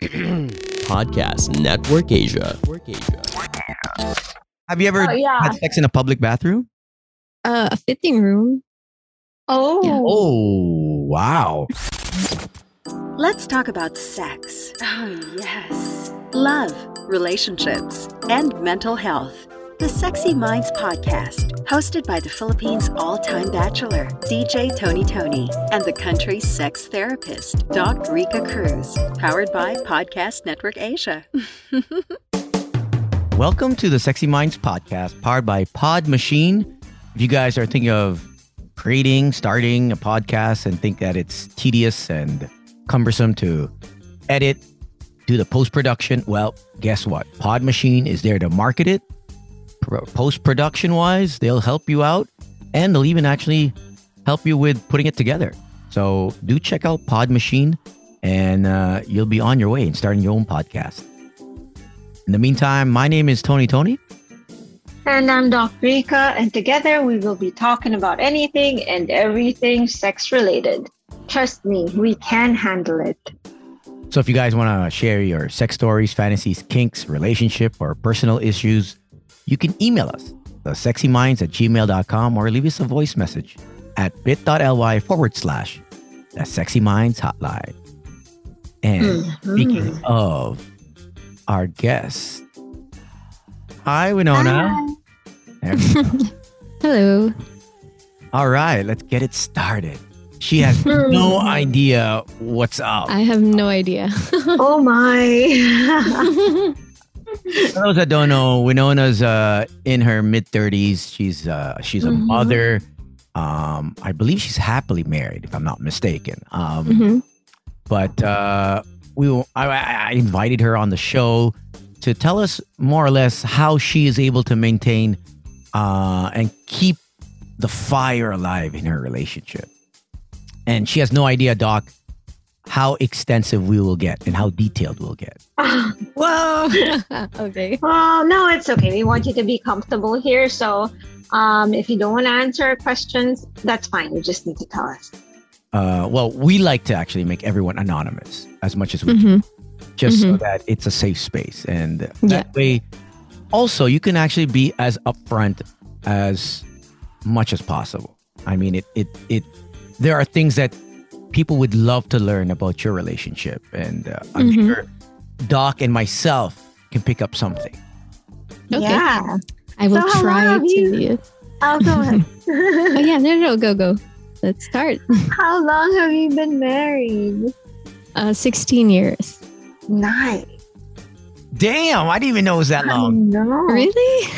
Podcast Network Asia. Have you ever Oh, yeah. had sex in a public bathroom? Uh, a fitting room. Oh. Yeah. Oh, wow. Let's talk about sex. Oh, yes. Love, relationships, and mental health. The Sexy Minds Podcast, hosted by the Philippines' all time bachelor, DJ Tony Tony, and the country's sex therapist, Doc Rika Cruz, powered by Podcast Network Asia. Welcome to the Sexy Minds podcast, powered by Pod Machine. If you guys are thinking of creating, starting a podcast and think that it's tedious and cumbersome to edit, do the post production, well, guess what? Pod Machine is there to market it. Post production wise, they'll help you out and they'll even actually help you with putting it together. So do check out Pod Machine and uh, you'll be on your way and starting your own podcast. In the meantime, my name is Tony Tony. And I'm Doc Rika, and together we will be talking about anything and everything sex related. Trust me, we can handle it. So if you guys want to share your sex stories, fantasies, kinks, relationship, or personal issues, you can email us, the sexyminds at gmail.com, or leave us a voice message at bit.ly forward slash the sexy minds hotline. And mm-hmm. speaking of our guest, hi, Winona. There we go. Hello. All right, let's get it started. She has hmm. no idea what's up. I have no idea. Oh my. For those that don't know, Winona's uh, in her mid thirties. She's uh, she's a Mhm. mother. Um, I believe she's happily married, if I'm not mistaken. Um, Mhm. But uh, we, will- I I invited her on the show to tell us more or less how she is able to maintain uh, and keep the fire alive in her relationship. And she has no idea, Doc, how extensive we will get and how detailed we'll get. Whoa. okay. well, no, it's okay. We want you to be comfortable here. So um, if you don't want to answer our questions, that's fine. You just need to tell us. uh, well, we like to actually make everyone anonymous as much as we can, Mhm. just so Mhm. that it's a safe space. And Yeah. that way, also, you can actually be as upfront as much as possible. I mean, it, it, it, there are things that people would love to learn about your relationship. And uh, I'm Mhm. sure Doc and myself can pick up something. Okay. Yeah. I will So try have to you- be it. I'll go ahead. Oh yeah, no, no, no, go, go. Let's start. How long have you been married? Uh, 16 years. Nice. Damn, I didn't even know it was that long. know. Really?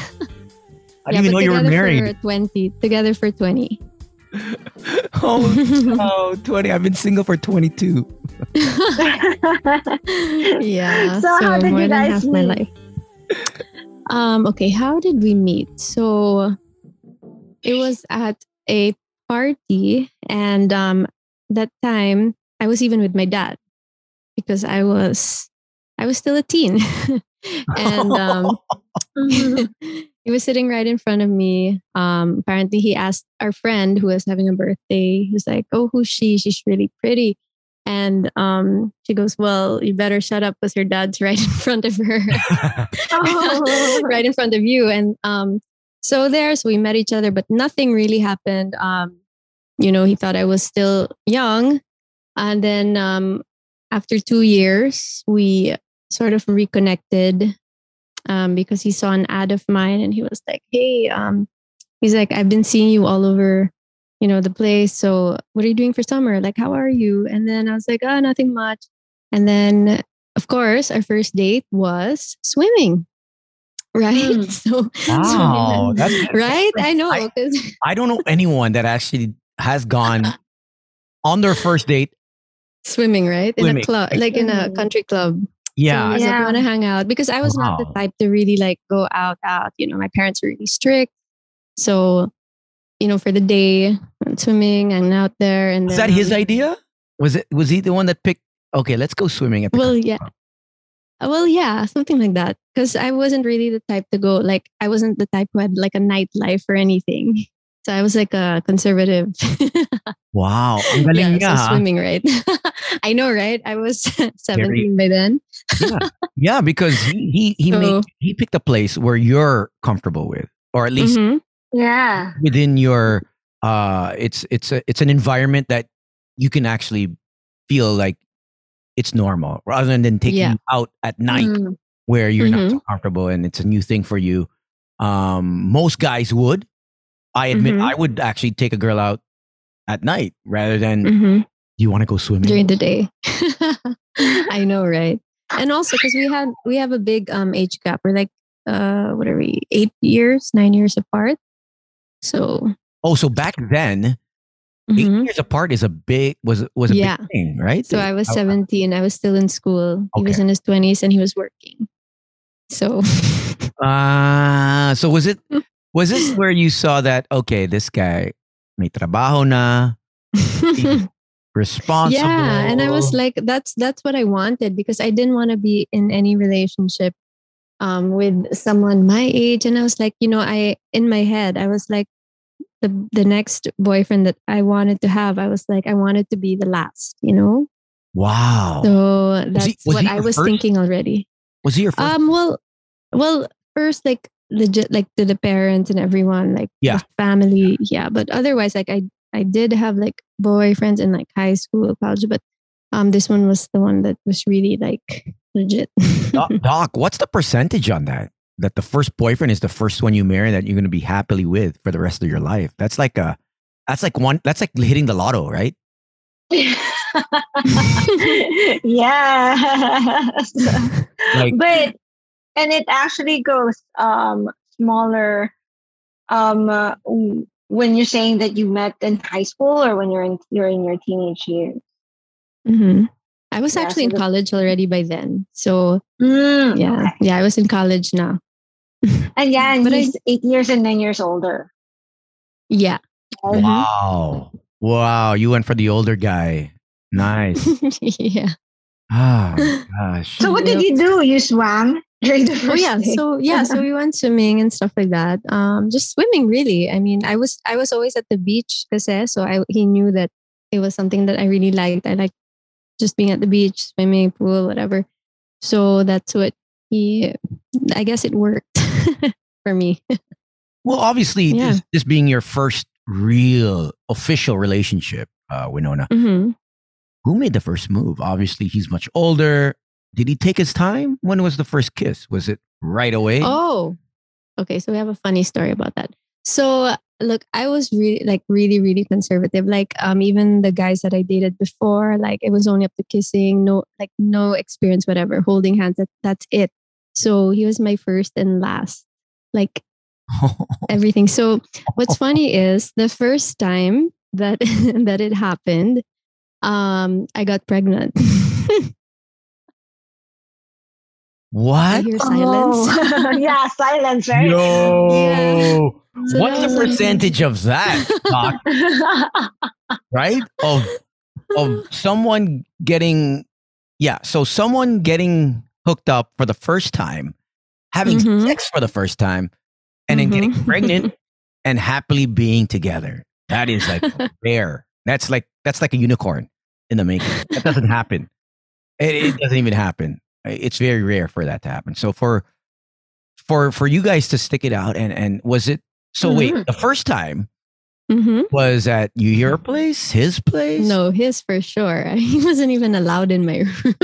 I didn't even know you were together married. For 20. Together for 20. Oh, oh, 20. I've been single for 22. yeah. So how did more you guys half my meet? life. Um, okay, how did we meet? So it was at a party and um that time I was even with my dad because I was I was still a teen. and um he was sitting right in front of me. Um, apparently, he asked our friend who was having a birthday. He was like, "Oh, who's she? She's really pretty." And um, she goes, "Well, you better shut up because your dad's right in front of her, Oh. right in front of you." And um, so there, so we met each other, but nothing really happened. Um, you know, he thought I was still young, and then um, after two years, we sort of reconnected um, because he saw an ad of mine and he was like, Hey, um, he's like, I've been seeing you all over, you know, the place. So what are you doing for summer? Like, how are you? And then I was like, Oh, nothing much. And then, of course, our first date was swimming. Right. Mm. So, Wow, that's right. I know. I- I don't know anyone that actually has gone on their first date. swimming, right? In a club, like in a country club. Yeah. So I was like, Yeah. I want to hang out because I was not the type to really like go out, out. You know, my parents were really strict. So, you know, for the day, swimming and out there. And Was then, that his um, idea? Was it? Was he the one that picked? Okay, let's go swimming at the. Well, yeah. Uh, Well, yeah, something like that. Because I wasn't really the type to go, like, I wasn't the type who had like a nightlife or anything. So I was like a conservative. Wow, yeah, so swimming, right? I know, right? I was 17 by then. Yeah, yeah, because he he he, So- made, he picked a place where you're comfortable with, or at least Mhm. Yeah. within your uh, it's it's a it's an environment that you can actually feel like it's normal, rather than taking Yeah. out at night Mm. where you're not Mm-hmm. so comfortable and it's a new thing for you. Um, most guys would. I admit, Mhm. I would actually take a girl out at night rather than Mhm. you want to go swimming during the day. I know, right? And also because we had we have a big um age gap. We're like uh what are we eight years, nine years apart. So Oh, so back then, eight mhm. years apart is a big was was a Yeah. big thing, right? so I was Oh, seventeen. I was still in school. He was in his twenties and he was working. So Ah, so was it was this where you saw that okay, this guy may trabaho na, responsible. yeah and i was like that's that's what i wanted because i didn't want to be in any relationship um with someone my age and i was like you know i in my head i was like the the next boyfriend that i wanted to have i was like i wanted to be the last you know wow. so that's he- was what i was first? thinking already was he your first? um well well first like legit like to the parents and everyone like Yeah. family yeah but otherwise like i i did have like boyfriends in like high school college but um this one was the one that was really like legit Doc, Doc, what's the percentage on that? That the first boyfriend is the first one you marry that you're going to be happily with for the rest of your life. That's like a, that's like one, that's like hitting the lotto, right? yeah. Like- but and it actually goes um smaller um uh, w- when you're saying that you met in high school or when you're in you're in your teenage years. hmm i was Yeah, actually so in the- college already by then so Mm, yeah okay. yeah i was in college now And yeah, and But I- he's eight years and nine years older. yeah Mhm. Wow. Wow. You went for the older guy. Nice. yeah Ah, gosh. So what did you do? You swam during the first oh yeah day? so yeah so we went swimming and stuff like that um just swimming really i mean i was i was always at the beach kasi, so i he knew that it was something that i really liked i liked just being at the beach swimming pool whatever so that's what he i guess it worked for me Well, obviously, Yeah. this, this being your first real official relationship, uh, Winona, Mhm. who made the first move? Obviously, he's much older. Did he take his time? When was the first kiss? Was it right away? Oh, okay. So we have a funny story about that. So look, I was really like really really conservative. Like um even the guys that I dated before, like it was only up to kissing, no like no experience, whatever, holding hands. That that's it. So he was my first and last, like everything. So what's funny is the first time that that it happened, um, I got pregnant. What? hear silence. Oh, yeah, silence, right? No. So What's the was- percentage of that, Doc? right? Of of someone getting yeah, so someone getting hooked up for the first time, having Mhm. sex for the first time, and then getting Mhm. pregnant and happily being together. That is like rare. That's like that's like a unicorn in the making. That doesn't happen. It, it doesn't even happen. It's very rare for that to happen. So for for for you guys to stick it out and and was it so wait Mhm. the first time Mhm. was at your place his place No, his for sure. He wasn't even allowed in my room.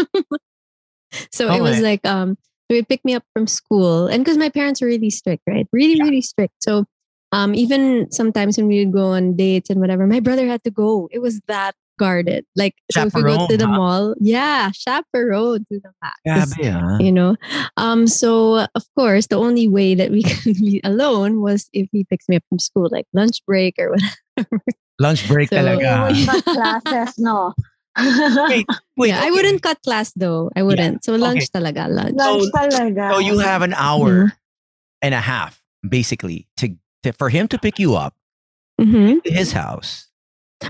so it Oh, was eh. like um they would pick me up from school and because my parents were really strict, right? Really, Yeah. really strict. So um even sometimes when we would go on dates and whatever, my brother had to go. It was that guarded. Like so if we go to the huh? mall, yeah, chaperone to the max. Grabe, ah. You know, um. So of course, the only way that we could be alone was if he picks me up from school, like lunch break or whatever. lunch break So- talaga classes, no. wait wait yeah, I wouldn't cut class though. I wouldn't. So lunch talaga, lunch. Lunch So- talaga. so you have an hour and a half basically to, to for him to pick you up hmm to his house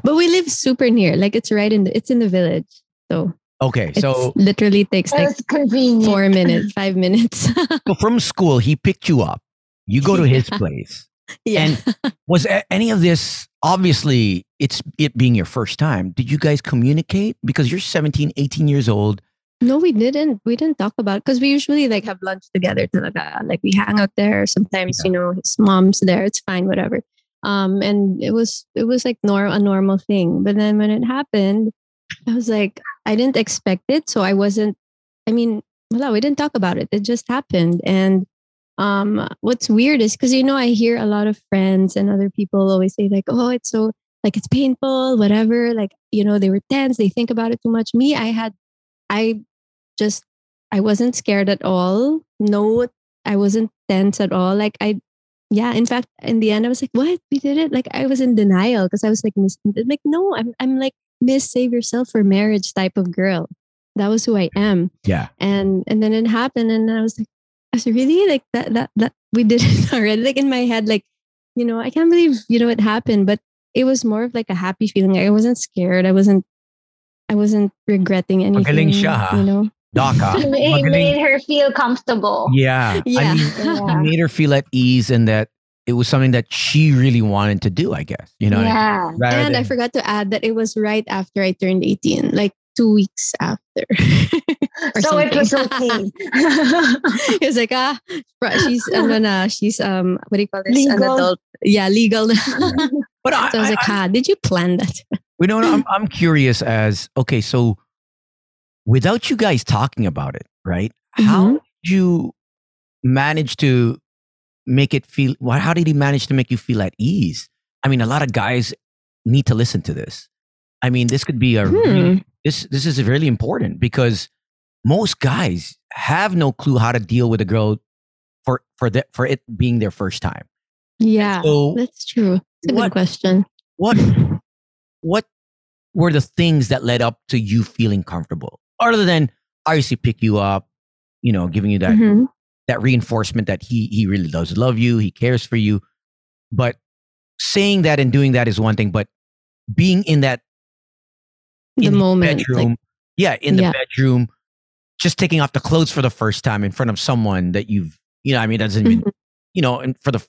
But we live super near. Like it's right in the it's in the village. So okay it's so literally takes like convenient. four minutes, five minutes. so from school he picked you up you go to his place yeah. And was any of this obviously it's it being your first time? Did you guys communicate because you're 17, 18 years old? No, we didn't. We didn't talk about because we usually like have lunch together. Talaga. Like we hang out there. Sometimes you know his mom's there. It's fine, whatever. Um, and it was it was like nor a normal thing. But then when it happened, I was like, I didn't expect it, so I wasn't. I mean, well, we didn't talk about it. It just happened, and um, what's weird is because you know I hear a lot of friends and other people always say like, oh, it's so like it's painful, whatever. Like you know they were tense, they think about it too much. Me, I had, I just I wasn't scared at all. No, I wasn't tense at all. Like I, yeah. In fact, in the end, I was like, "What? We did it!" Like I was in denial because I was like, "Miss," like no, I'm I'm like Miss Save Yourself for Marriage type of girl. That was who I am. Yeah. And and then it happened, and I was like, I was really like that that that we did it already. Like in my head, like you know, I can't believe you know it happened, but it was more of like a happy feeling. I wasn't scared. I wasn't. I wasn't regretting anything. Siya. You know. Daka. It made, made her feel comfortable. Yeah. Yeah. I mean, Yeah. it made her feel at ease and that it was something that she really wanted to do, I guess. You know what I mean? yeah. Rather and I forgot to add that it was right after I turned 18, like two weeks after. Or So it was okay. it was like, ah, bro, she's, ano na, she's, um, what do you call this? An adult. Yeah, legal. so but I, I was like, I, ah, did you plan that? you know, I'm, I'm curious as, okay, so without you guys talking about it, right? How Mhm. did you manage to make it feel, how did he manage to make you feel at ease? I mean, a lot of guys need to listen to this. I mean, this could be a really Hmm. this this is really important because most guys have no clue how to deal with a girl for for the, for it being their first time. Yeah, So that's true. It's a what- good question. what what were the things that led up to you feeling comfortable other than obviously pick you up, you know, giving you that Mhm. that reinforcement that he he really does love you, he cares for you. But saying that and doing that is one thing, but being in that The in moment. bedroom, Like, yeah, in the Yeah. bedroom, just taking off the clothes for the first time in front of someone that you've, you know, I mean, that doesn't even, Mhm. you know, and for the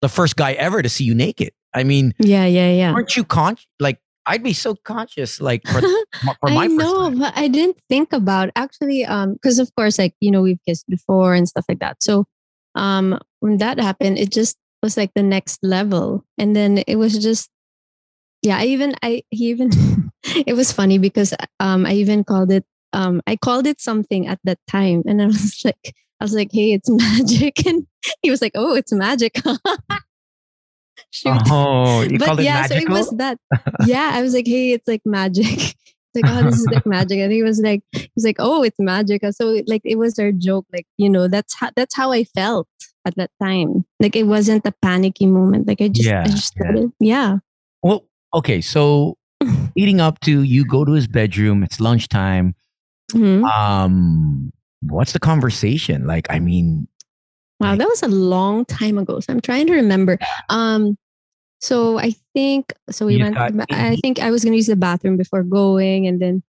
the first guy ever to see you naked. I mean, yeah, yeah, yeah. aren't you con like? I'd be so conscious, like for, for my I know, but I didn't think about actually, um, because of course, like you know, we've kissed before and stuff like that. So, um, when that happened, it just was like the next level, and then it was just, yeah. I even, I he even, it was funny because um, I even called it, um, I called it something at that time, and I was like, I was like, hey, it's magic, and he was like, oh, it's magic. Shoot Oh, you but called it yeah, magical? so it was that. Yeah, I was like, hey, it's like magic. It's like, oh, this is like magic, and he was like, he's like, oh, it's magic. So like, it was our joke. Like, you know, that's how that's how I felt at that time. Like, it wasn't a panicky moment. Like, I just, Yeah, I just yeah. Yeah. well, okay. So leading up to you go to his bedroom. It's lunchtime. Mhm. Um, what's the conversation like? I mean, Wow, that was a long time ago. So I'm trying to remember. Um, so I think so. We You went. I think I was gonna use the bathroom before going, and then,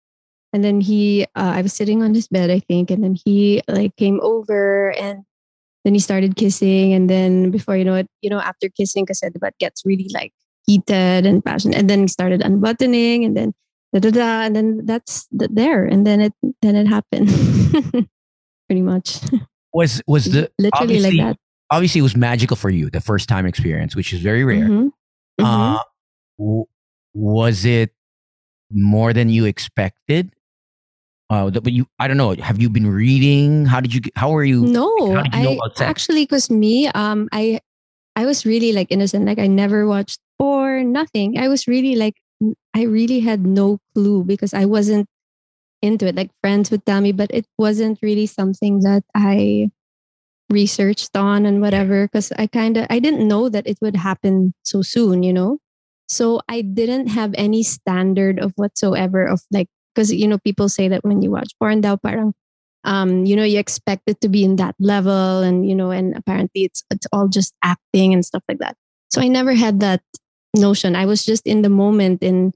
and then he. Uh, I was sitting on his bed, I think, and then he like came over, and then he started kissing, and then before you know it, you know, after kissing, because the butt gets really like heated and passionate, and then he started unbuttoning, and then da da da, and then that's th- there, and then it then it happened, pretty much, was was the literally like obviously- that. obviously it was magical for you the first time experience, which is very rare. Mhm. Mhm. Uh, w- was it more than you expected? Uh, but you, I don't know. Have you been reading? How did you? How are you? No, you know I actually, because me, um, I, I was really like innocent. Like I never watched or nothing. I was really like, I really had no clue because I wasn't into it. Like friends would tell me, but it wasn't really something that I researched on and whatever. Because I kind of, I didn't know that it would happen so soon. You know, so I didn't have any standard of whatsoever of like, because you know people say that when you watch porn, daw parang um, you know, you expect it to be in that level, and you know, and apparently it's it's all just acting and stuff like that. So I never had that notion. I was just in the moment in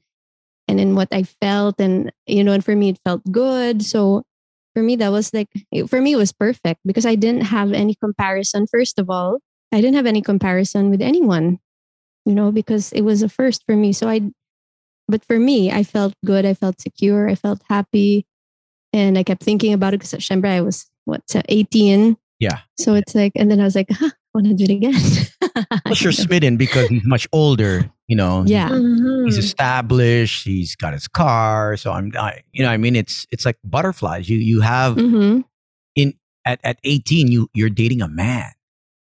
and in what I felt, and you know, and for me it felt good. So for me that was like for me it was perfect because I didn't have any comparison. First of all, I didn't have any comparison with anyone, you know, because it was a first for me. So I, but for me, I felt good. I felt secure. I felt happy and I kept thinking about it because syempre I was what 18. Yeah. So it's like, and then I was like, huh, I want to do it again. Plus, you're smitten because he's much older. You know. yeah. Mhm. He's established. He's got his car. So I'm, I, you know, I mean, it's it's like butterflies. You you have hmm at at 18, you you're dating a man.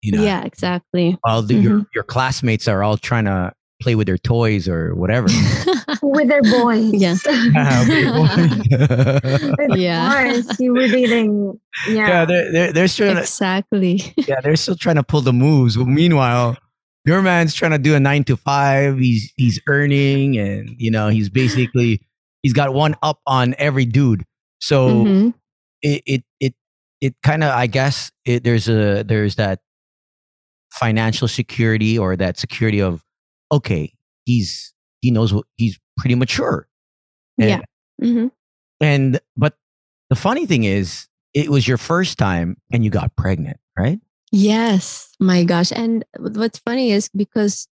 You know. Yeah, exactly. While the, your your classmates are all trying to play with their toys or whatever. with their boys. Yeah. Of Yeah. course, you were dating. Yeah. yeah, they're, they're, they're still, exactly. yeah, they're still trying to pull the moves. But meanwhile, your man's trying to do a nine to five. He's he's earning, and you know he's basically he's got one up on every dude. So Mhm. it it it it kind of I guess it, there's a there's that financial security or that security of okay he's he knows what he's pretty mature. And, Yeah. Mhm. And but the funny thing is, it was your first time and you got pregnant, right? Yes, my gosh. And what's funny is because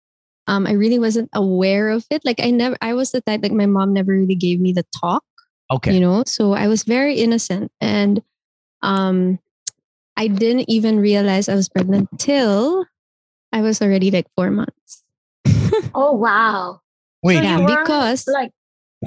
um, I really wasn't aware of it. Like I never, I was the type like my mom never really gave me the talk, Okay. you know. So I was very innocent, and um, I didn't even realize I was pregnant till I was already like four months. Oh wow. Wait, So yeah, because like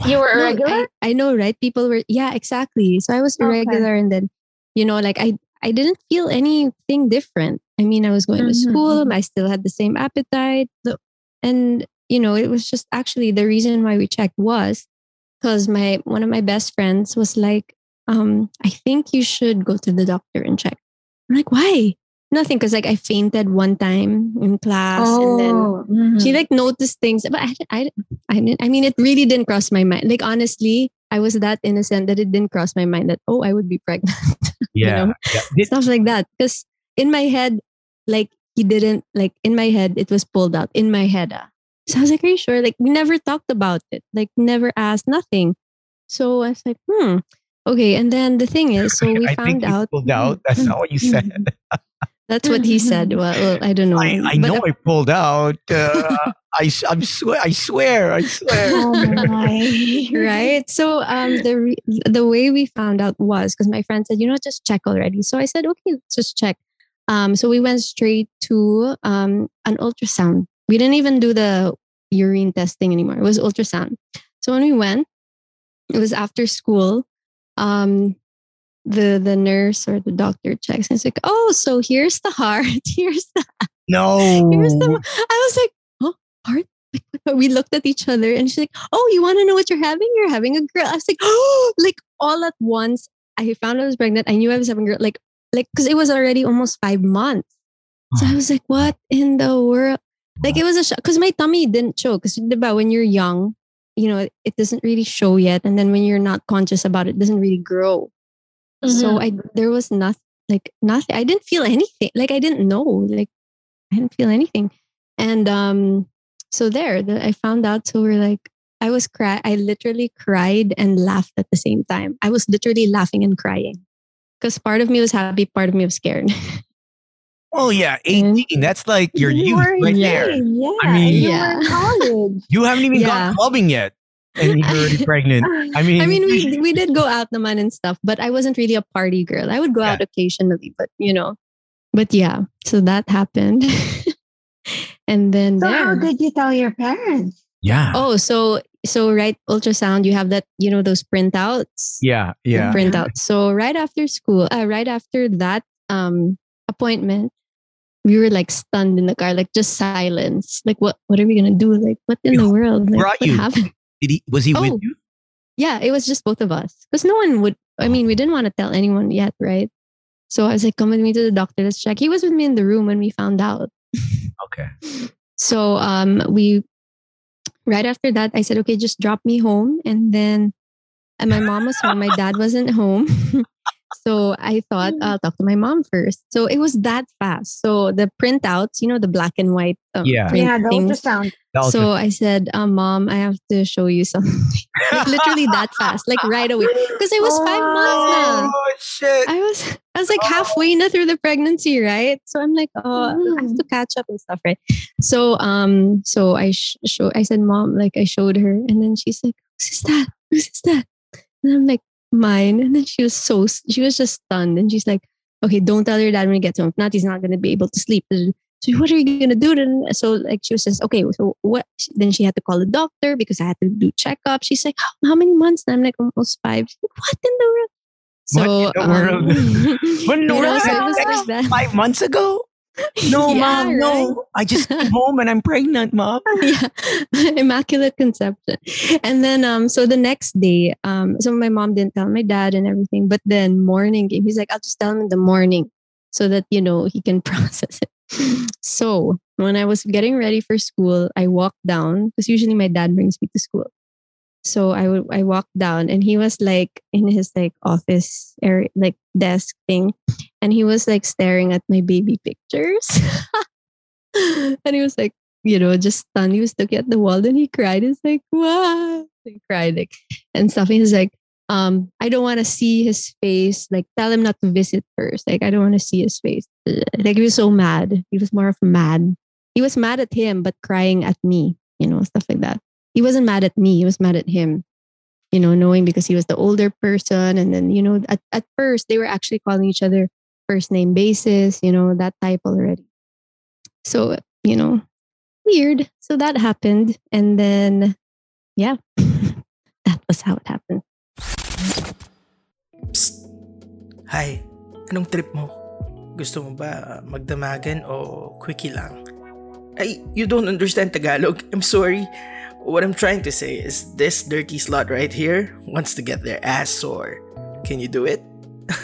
you were No, irregular. I, I know, right? People were, yeah, exactly. So I was Okay. irregular, and then, you know, like I, I didn't feel anything different. I mean, I was going to Mhm, school. I still had the same appetite, the- and you know, it was just actually the reason why we checked was because my one of my best friends was like, um, I think you should go to the doctor and check. I'm like, why? Nothing, because like I fainted one time in class, and then oh, mhm. she like noticed things but I, I, I didn't i mean it really didn't cross my mind like honestly i was that innocent that it didn't cross my mind that oh i would be pregnant yeah. know? yeah. Did- stuff like that because in my head like he didn't like in my head it was pulled out in my head ah. so i was like are you sure like we never talked about it like never asked nothing so i was like hmm okay and then the thing is so we I found think out pulled out. That's not what you said. That's what he said well, well i don't know I, I But, know I pulled out. Uh, I s- I'm swear. I swear. I swear. Oh my. right so um the re- the way we found out was because my friend said you know just check already so i said okay let's just check um so we went straight to um an ultrasound we didn't even do the urine testing anymore it was ultrasound so when we went it was after school um the the nurse or the doctor checks and it's like oh so here's the heart here's the No. Here's the. I was like, oh, heart. We looked at each other, and she's like, "Oh, you want to know what you're having? You're having a girl." I was like, "Oh!" Like all at once, I found I was pregnant. I knew I was having a girl. Like, like because it was already almost five months. So I oh. was like, "What in the world?" Like it was a shock because my tummy didn't show. Because about when you're young, you know, it, it doesn't really show yet, and then when you're not conscious about it, it doesn't really grow. So I there was nothing like nothing. I didn't feel anything. Like I didn't know. Like I didn't feel anything. And um so there the, I found out so we're like I was cry I literally cried and laughed at the same time. I was literally laughing and crying. Because part of me was happy, part of me was scared. Oh yeah, 18. That's like your You youth right there. Yeah. I mean- you Yeah. were in college. You haven't even Yeah. gone clubbing yet, and you're already pregnant. I mean, I mean we we did go out naman and stuff, but I wasn't really a party girl. I would go out occasionally, but you know. But yeah, so that happened. and then so how did you tell your parents? yeah, Oh, so so right ultrasound, you have that, you know, those printouts. yeah, yeah. Printouts. So right after school, uh, right after that um appointment, we were like stunned in the car, like just silence. Like what what are we gonna do? Like what in the world? Like, brought what you? happened? Did he? Was he Oh. with you? Yeah, it was just both of us. Because no one would I mean, we didn't want to tell anyone yet, right? So I was like, come with me to the doctor, let's check. He was with me in the room when we found out. Okay. So um we right after that I said, okay, just drop me home. And then and my mom was home, my dad wasn't home. so I thought I'll talk to my mom first. So it was that fast. So the printouts, you know, the black and white um, Yeah. print yeah, the things. ultrasound. So I said, um, mom, I have to show you something. like literally that fast, like right away. Because it was five months now. Oh shit! I was I was like halfway na through the pregnancy, right? So I'm like, oh, I have Mm. to catch up and stuff, right? So um, so I sh- show I said, mom, like I showed her, and then she's like, who's that? Who's that? And I'm like, mine. And then she was so, she was just stunned. And she's like, okay, don't tell your dad when he gets home. If not, he's not going to be able to sleep. So what are you going to do then? So like she was just, okay, so what? Then she had to call the doctor because I had to do checkup. She's like, how, many months? And I'm like, almost five. She's like, what in the world? So, What in the world? um, What in the you know, so like. Five months ago? No, Yeah, mom, right? no. I just came home and I'm pregnant, mom. yeah immaculate conception and then um so the next day um so my mom didn't tell my dad and everything but then morning came he's like i'll just tell him in the morning so that you know he can process it so when i was getting ready for school i walked down because usually my dad brings me to school so i would i walked down and he was like in his like office area like desk thing and he was like staring at my baby pictures and he was like you know, just stunned. He was looking at the wall and he cried. He's like, what? He cried like and stuff. He's like, um, I don't want to see his face. Like, tell him not to visit first. Like, I don't want to see his face. Like, he was so mad. He was more of mad. He was mad at him, but crying at me, you know, stuff like that. He wasn't mad at me. He was mad at him, you know, knowing because he was the older person. And then, you know, at, at first they were actually calling each other first name basis, you know, that type already. So, you know, weird. So that happened. And then, yeah, that was how it happened. Psst. Hi, anong trip mo? Gusto mo ba magdamagan o quickie lang? Ay, you don't understand Tagalog. I'm sorry. What I'm trying to say is this dirty slut right here wants to get their ass sore. Can you do it?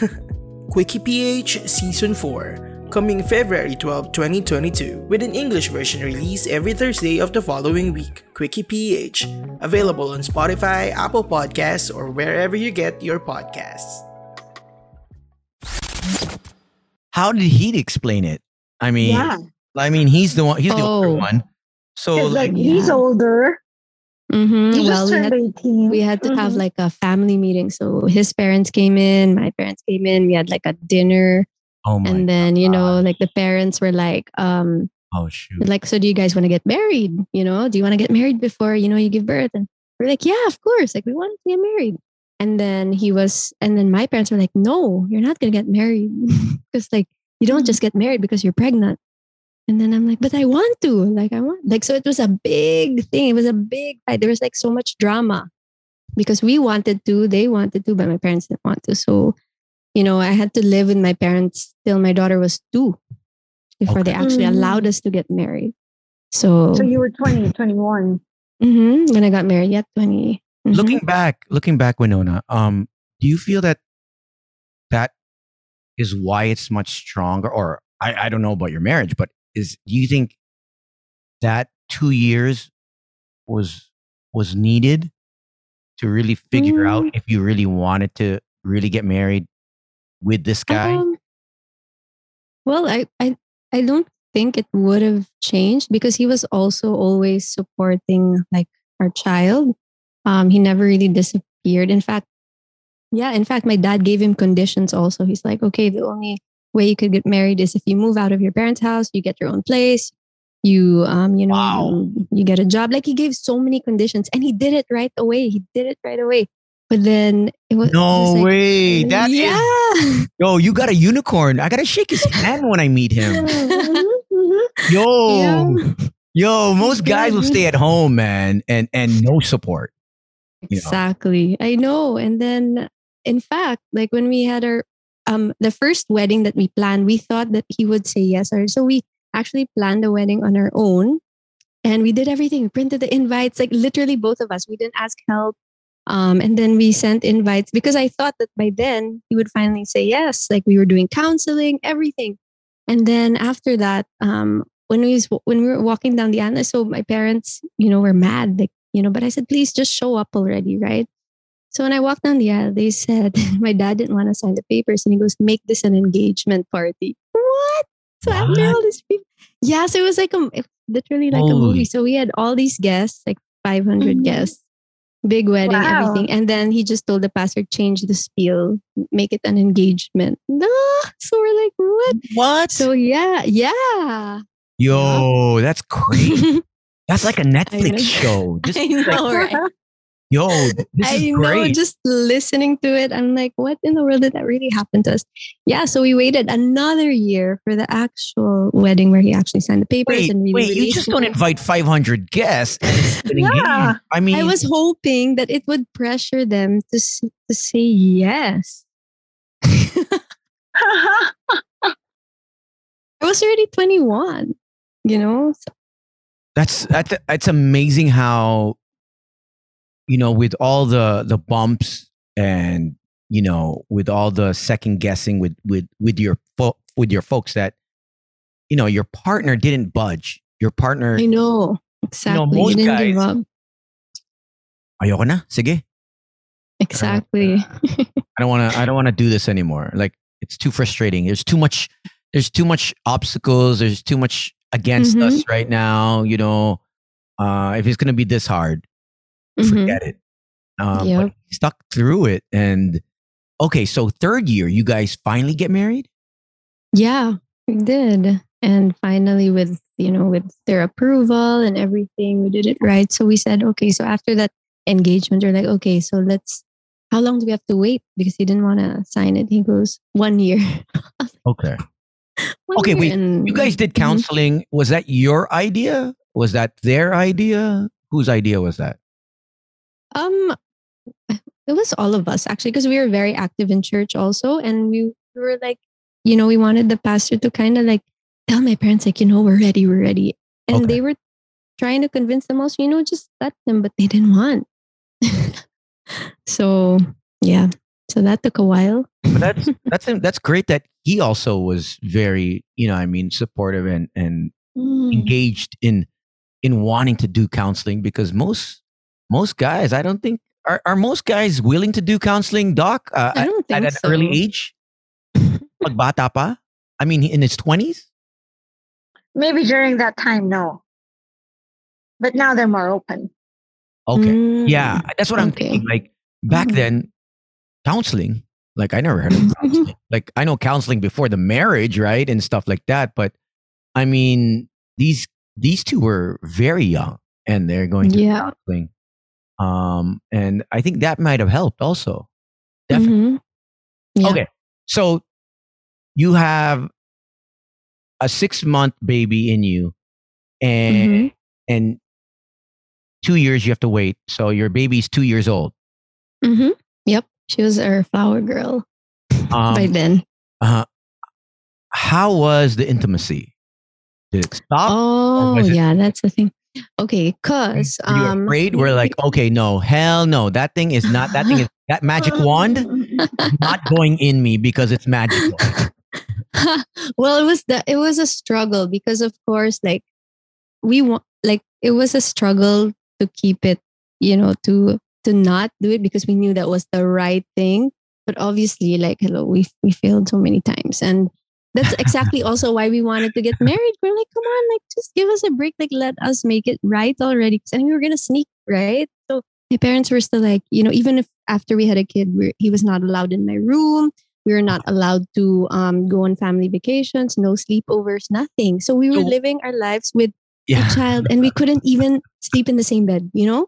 Quickie PH Season 4 coming February 12, 2022 with an English version release every Thursday of the following week. Quickie PH available on Spotify, Apple Podcasts, or wherever you get your podcasts. How did he explain it? I mean, Yeah. I mean, he's the one. He's the oh. older Oh. one. So like, like, he's Yeah. older. Mm-hmm. Well, we had, 18. we had to have Mhm. like a family meeting. So his parents came in, my parents came in. We had like a dinner. oh my, and then, you know, like the parents were like, um, oh shoot. like, so do you guys want to get married? You know, do you want to get married before, you know, you give birth? And we're like, yeah, of course. Like, we want to get married. And then he was, and then my parents were like, no, you're not going to get married. Because, like, you don't just get married because you're pregnant. And then I'm like, but I want to. Like, I want, like, so it was a big thing. It was a big fight. There was like so much drama because we wanted to, they wanted to, but my parents didn't want to. So, you know, I had to live with my parents till my daughter was two before they actually Mm. allowed us to get married. So, So you were 20, 21. Mm-hmm, when I got married, yeah, 20. mhm. looking back, looking back, Winona, um, do you feel that that is why it's much stronger? Or I, I don't know about your marriage, but is do you think that two years was was needed to really figure out Mm. if you really wanted to really get married with this guy? Um, well, I, I, I don't think it would have changed because he was also always supporting like our child. Um, he never really disappeared. In fact, yeah, in fact, my dad gave him conditions also. He's like, okay, the only way you could get married is if you move out of your parents' house, you get your own place, you um, you know, Wow. you, you get a job. Like he gave so many conditions and he did it right away. He did it right away. But then it was it no was like, way. That is yeah. yo, you got a unicorn. I gotta shake his hand when I meet him. Mhm. Yo, Yeah. yo, most guys will stay at home, man, and and no support. you know. Exactly. I know. And then in fact, like when we had our um the first wedding that we planned, we thought that he would say yes. Or so we actually planned the wedding on our own. And we did everything. We printed the invites, like literally both of us. We didn't ask help. Um, and then we sent invites because I thought that by then he would finally say yes. Like we were doing counseling, everything. And then after that, um, when we was, when we were walking down the aisle, so my parents, you know, were mad. Like you know, but I said, please just show up already, right? So when I walked down the aisle, they said my dad didn't want to sign the papers, and he goes, make this an engagement party. What? So after What? all these people, yeah, so it was like a literally like a movie. So we had all these guests, like 500 Mhm. guests, big wedding, Wow. everything, and then he just told the pastor change the spiel, make it an engagement. No, so we're like, what? What? So yeah, yeah. yo, that's crazy. That's like a Netflix show. Just like, know, right? Yo, this I is know, great. just listening to it, I'm like, what in the world did that really happen to us? Yeah, so we waited another year for the actual wedding where he actually signed the papers wait, and really wait, you just don't invite 500 guests. Yeah. I mean, I was hoping that it would pressure them to to say yes. I was already 21, you know? So, that's that's it's amazing how you know with all the the bumps and you know with all the second guessing with with with your fo- with your folks that you know your partner didn't budge your partner I know. Exactly. most you didn't give guys- up. ayoko na sige Exactly. I don't want to I don't want to do this anymore like it's too frustrating there's too much there's too much obstacles there's too much against Mhm. us right now you know uh if it's going to be this hard Mhm. forget it. Um, Yep. stuck through it. And okay, so third year, you guys finally get married? Yeah, we did. And finally, with you know, with their approval and everything, we did it right. So we said, okay. So after that engagement, we're like, okay, so let's. How long do we have to wait? Because he didn't want to sign it. He goes one year. Okay. One Okay, wait, and- You guys did Mhm. counseling. Was that your idea? Was that their idea? Whose idea was that? Um, it was all of us actually because we were very active in church also, and we, we were like, you know, we wanted the pastor to kind of like tell my parents like, you know, we're ready, we're ready, and Okay. they were trying to convince them also, you know, just let them, but they didn't want. so yeah, so that took a while. But that's that's that's great that he also was very, you know, I mean, supportive and and Mm. engaged in in wanting to do counseling because most most guys, I don't think are, are most guys willing to do counseling, doc, uh, I at- don't at think an early age? Magbata pa? I mean, in his 20s? Maybe during that time, no. But now they're more open. Okay. Mm. Yeah, that's what I'm Okay. thinking. Like back Mhm. then, counseling, like I never heard of counseling. like I know counseling before the marriage, right? And stuff like that. But I mean, these these two were very young and they're going to Yeah. counseling. Um, and I think that might have helped also. Definitely. Mhm. Yeah. Okay. So you have a six month baby in you and Mhm. and two years you have to wait. So your baby's two years old. Mhm. Yep. She was our flower girl Um, by then. uh, how was the intimacy? Did it stop? Oh, it- yeah, that's the thing. Okay, cause Were you um, afraid? We're like, okay, no, hell no. That thing is not. That thing is that magic wand not going in me because it's magical. well, it was that it was a struggle because of course, like we want like it was a struggle to keep it, you know, to to not do it because we knew that was the right thing. But obviously, like hello, we we failed so many times, and that's exactly also why we wanted to get married. We're like, come on, like just give us a break, like let us make it right already. Mean, we were gonna sneak, right? So my parents were still like, you know, even if after we had a kid, he was not allowed in my room. We were not allowed to um, go on family vacations, no sleepovers, nothing. So we were living our lives with Yeah. a child, and we couldn't even sleep in the same bed. You know,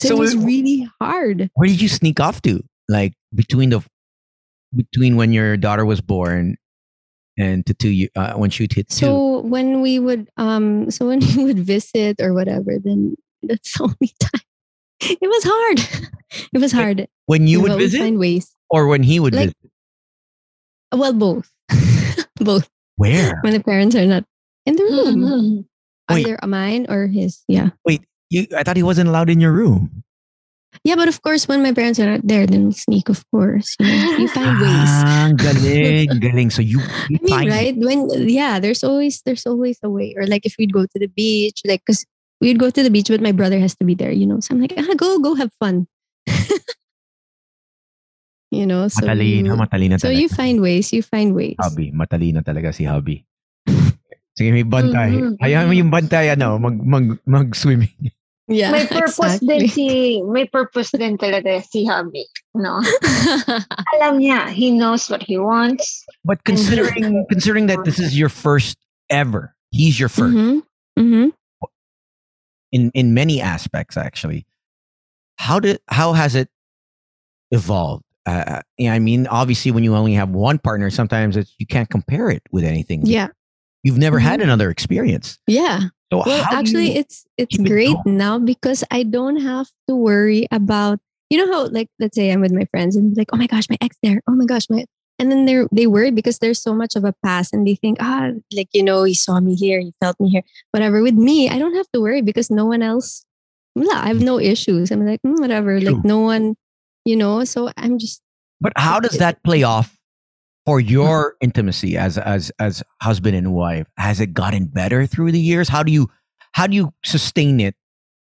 so, So it was really hard. Where did you sneak off to? Like between the between when your daughter was born and to two you uh, when she hit two. So when we would um so when we would visit or whatever, then that's the only time. It was hard. It was hard. When you would but visit, find ways. or when he would Like- visit. Well, both. both. Where? When the parents are not in the room. Mhm. Wait. Either mine or his. Yeah. Wait, you, I thought he wasn't allowed in your room. Yeah, but of course when my parents are not there, then we sneak, of course. You know, you find ways. Ah, galing, galing. So you, you I mean, find right? When yeah, there's always there's always a way. Or like if we'd go to the beach, like because we'd go to the beach, but my brother has to be there. You know, so I'm like, ah, go go have fun. you know, so matalino, you, matalino so you find ways. You find ways. Hobby, matalino talaga si Hobby. Sige, may bantay. Mhm. Ayaw mo yung bantay, ano, mag, mag, mag-swimming. Yeah, May purpose din si may purpose din talaga si hubby. No? Alam niya, he knows what he wants. But considering, considering that this is your first ever, he's your 1st hmm hmm in, in many aspects, actually. how did how has it evolved? Uh, yeah, I mean, obviously, when you only have one partner, sometimes it's, you can't compare it with anything. Yeah. You've never had Mhm. another experience. Yeah. So Well, actually, it's it's keep it great now because I don't have to worry about you know how like let's say I'm with my friends and like oh my gosh my ex there. Oh my gosh my and then they're they worry because there's so much of a past and they think ah like you know he saw me here he felt me here. Whatever with me I don't have to worry because no one else wala, I have no issues. I'm like "Mm, whatever True. like no one you know so I'm just But how does that play off for your intimacy as as as husband and wife? Has it gotten better through the years? How do you how do you sustain it?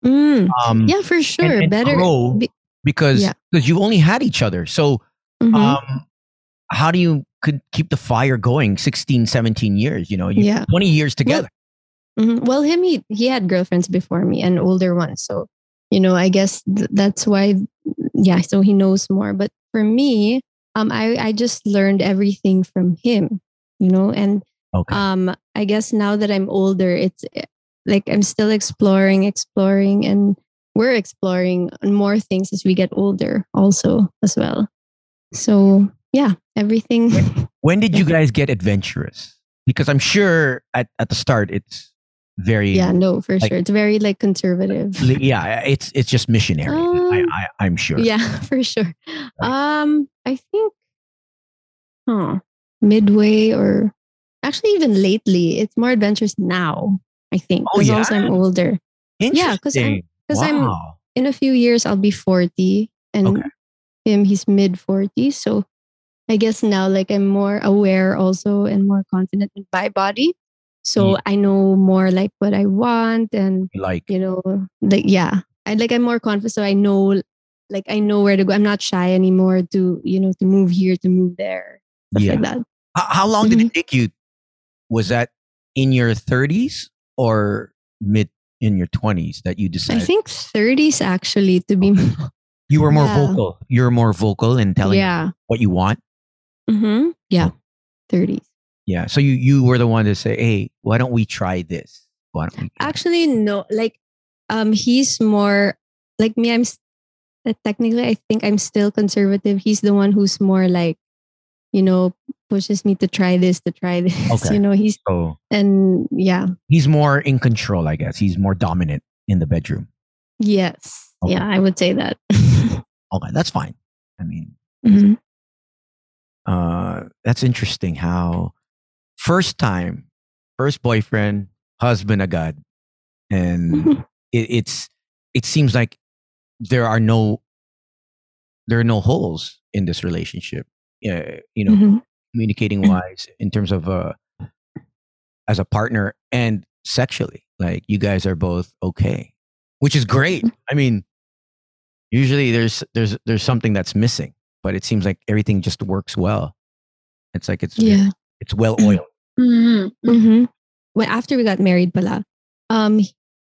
mm, Um, yeah for sure and better grow be- because Yeah. because you only had each other. So Mhm. um, how do you could keep the fire going 16, 17 years? You know, you Yeah. twenty years together. Mhm. Well, him he he had girlfriends before me and older ones, so you know I guess th- that's why. Yeah, so he knows more. But for me, um, I I just learned everything from him, you know, and Okay. um, I guess now that I'm older, it's eh, like I'm still exploring, exploring, and we're exploring more things as we get older, also as well. So yeah, everything. when did you guys get adventurous? Because I'm sure at, at the start it's very Yeah, no, for Like- sure. It's very like conservative. yeah it's it's just missionary. I, Um, I I'm sure. Yeah, for sure. Um, I think, huh, midway or actually even lately, it's more adventurous now. I think Oh, because yeah? also I'm older. Yeah, 'cause I'm- Interesting. 'cause I'm- wow. In a few years, I'll be forty, and Okay. him he's mid forties. So I guess now, like I'm more aware also and more confident in my body. So Yeah. I know more like what I want and like you know like yeah i like i'm more confident so i know like i know where to go i'm not shy anymore to you know to move here to move there stuff Yeah. like that how, how long did it take you? Was that in your 30s or mid in your 20s that you decided? i think 30s actually to be you were more Yeah. vocal? You were more vocal in telling yeah what you want. mm-hmm. yeah 30s Yeah. So you you were the one to say, "Hey, why don't we try this? Why don't we?" try-" actually no like um he's more like me i'm uh, technically i think i'm still conservative he's the one who's more like you know pushes me to try this to try this Okay. you know he's So and yeah he's more in control, I guess. He's more dominant in the bedroom. Yes. Okay. Yeah, I would say that. Okay, that's fine. I mean, Mhm. uh, that's interesting. How first time, first boyfriend, husband agad, and it, it's it seems like there are no there are no holes in this relationship. Yeah, you know, Mhm. communicating wise in terms of uh as a partner and sexually like you guys are both okay which is great i mean usually there's there's there's something that's missing but it seems like everything just works well it's like it's Yeah. It's well oiled Mhm. Mm-hmm. Well, after we got married, pala, um,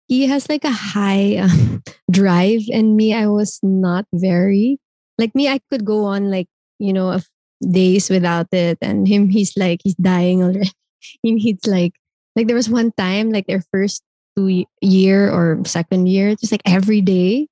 he has like a high um, drive, and me, I was not very like me. I could go on like you know a f- days without it, and him, he's like he's dying already. he needs like like there was one time like their first two year or second year, just like every day,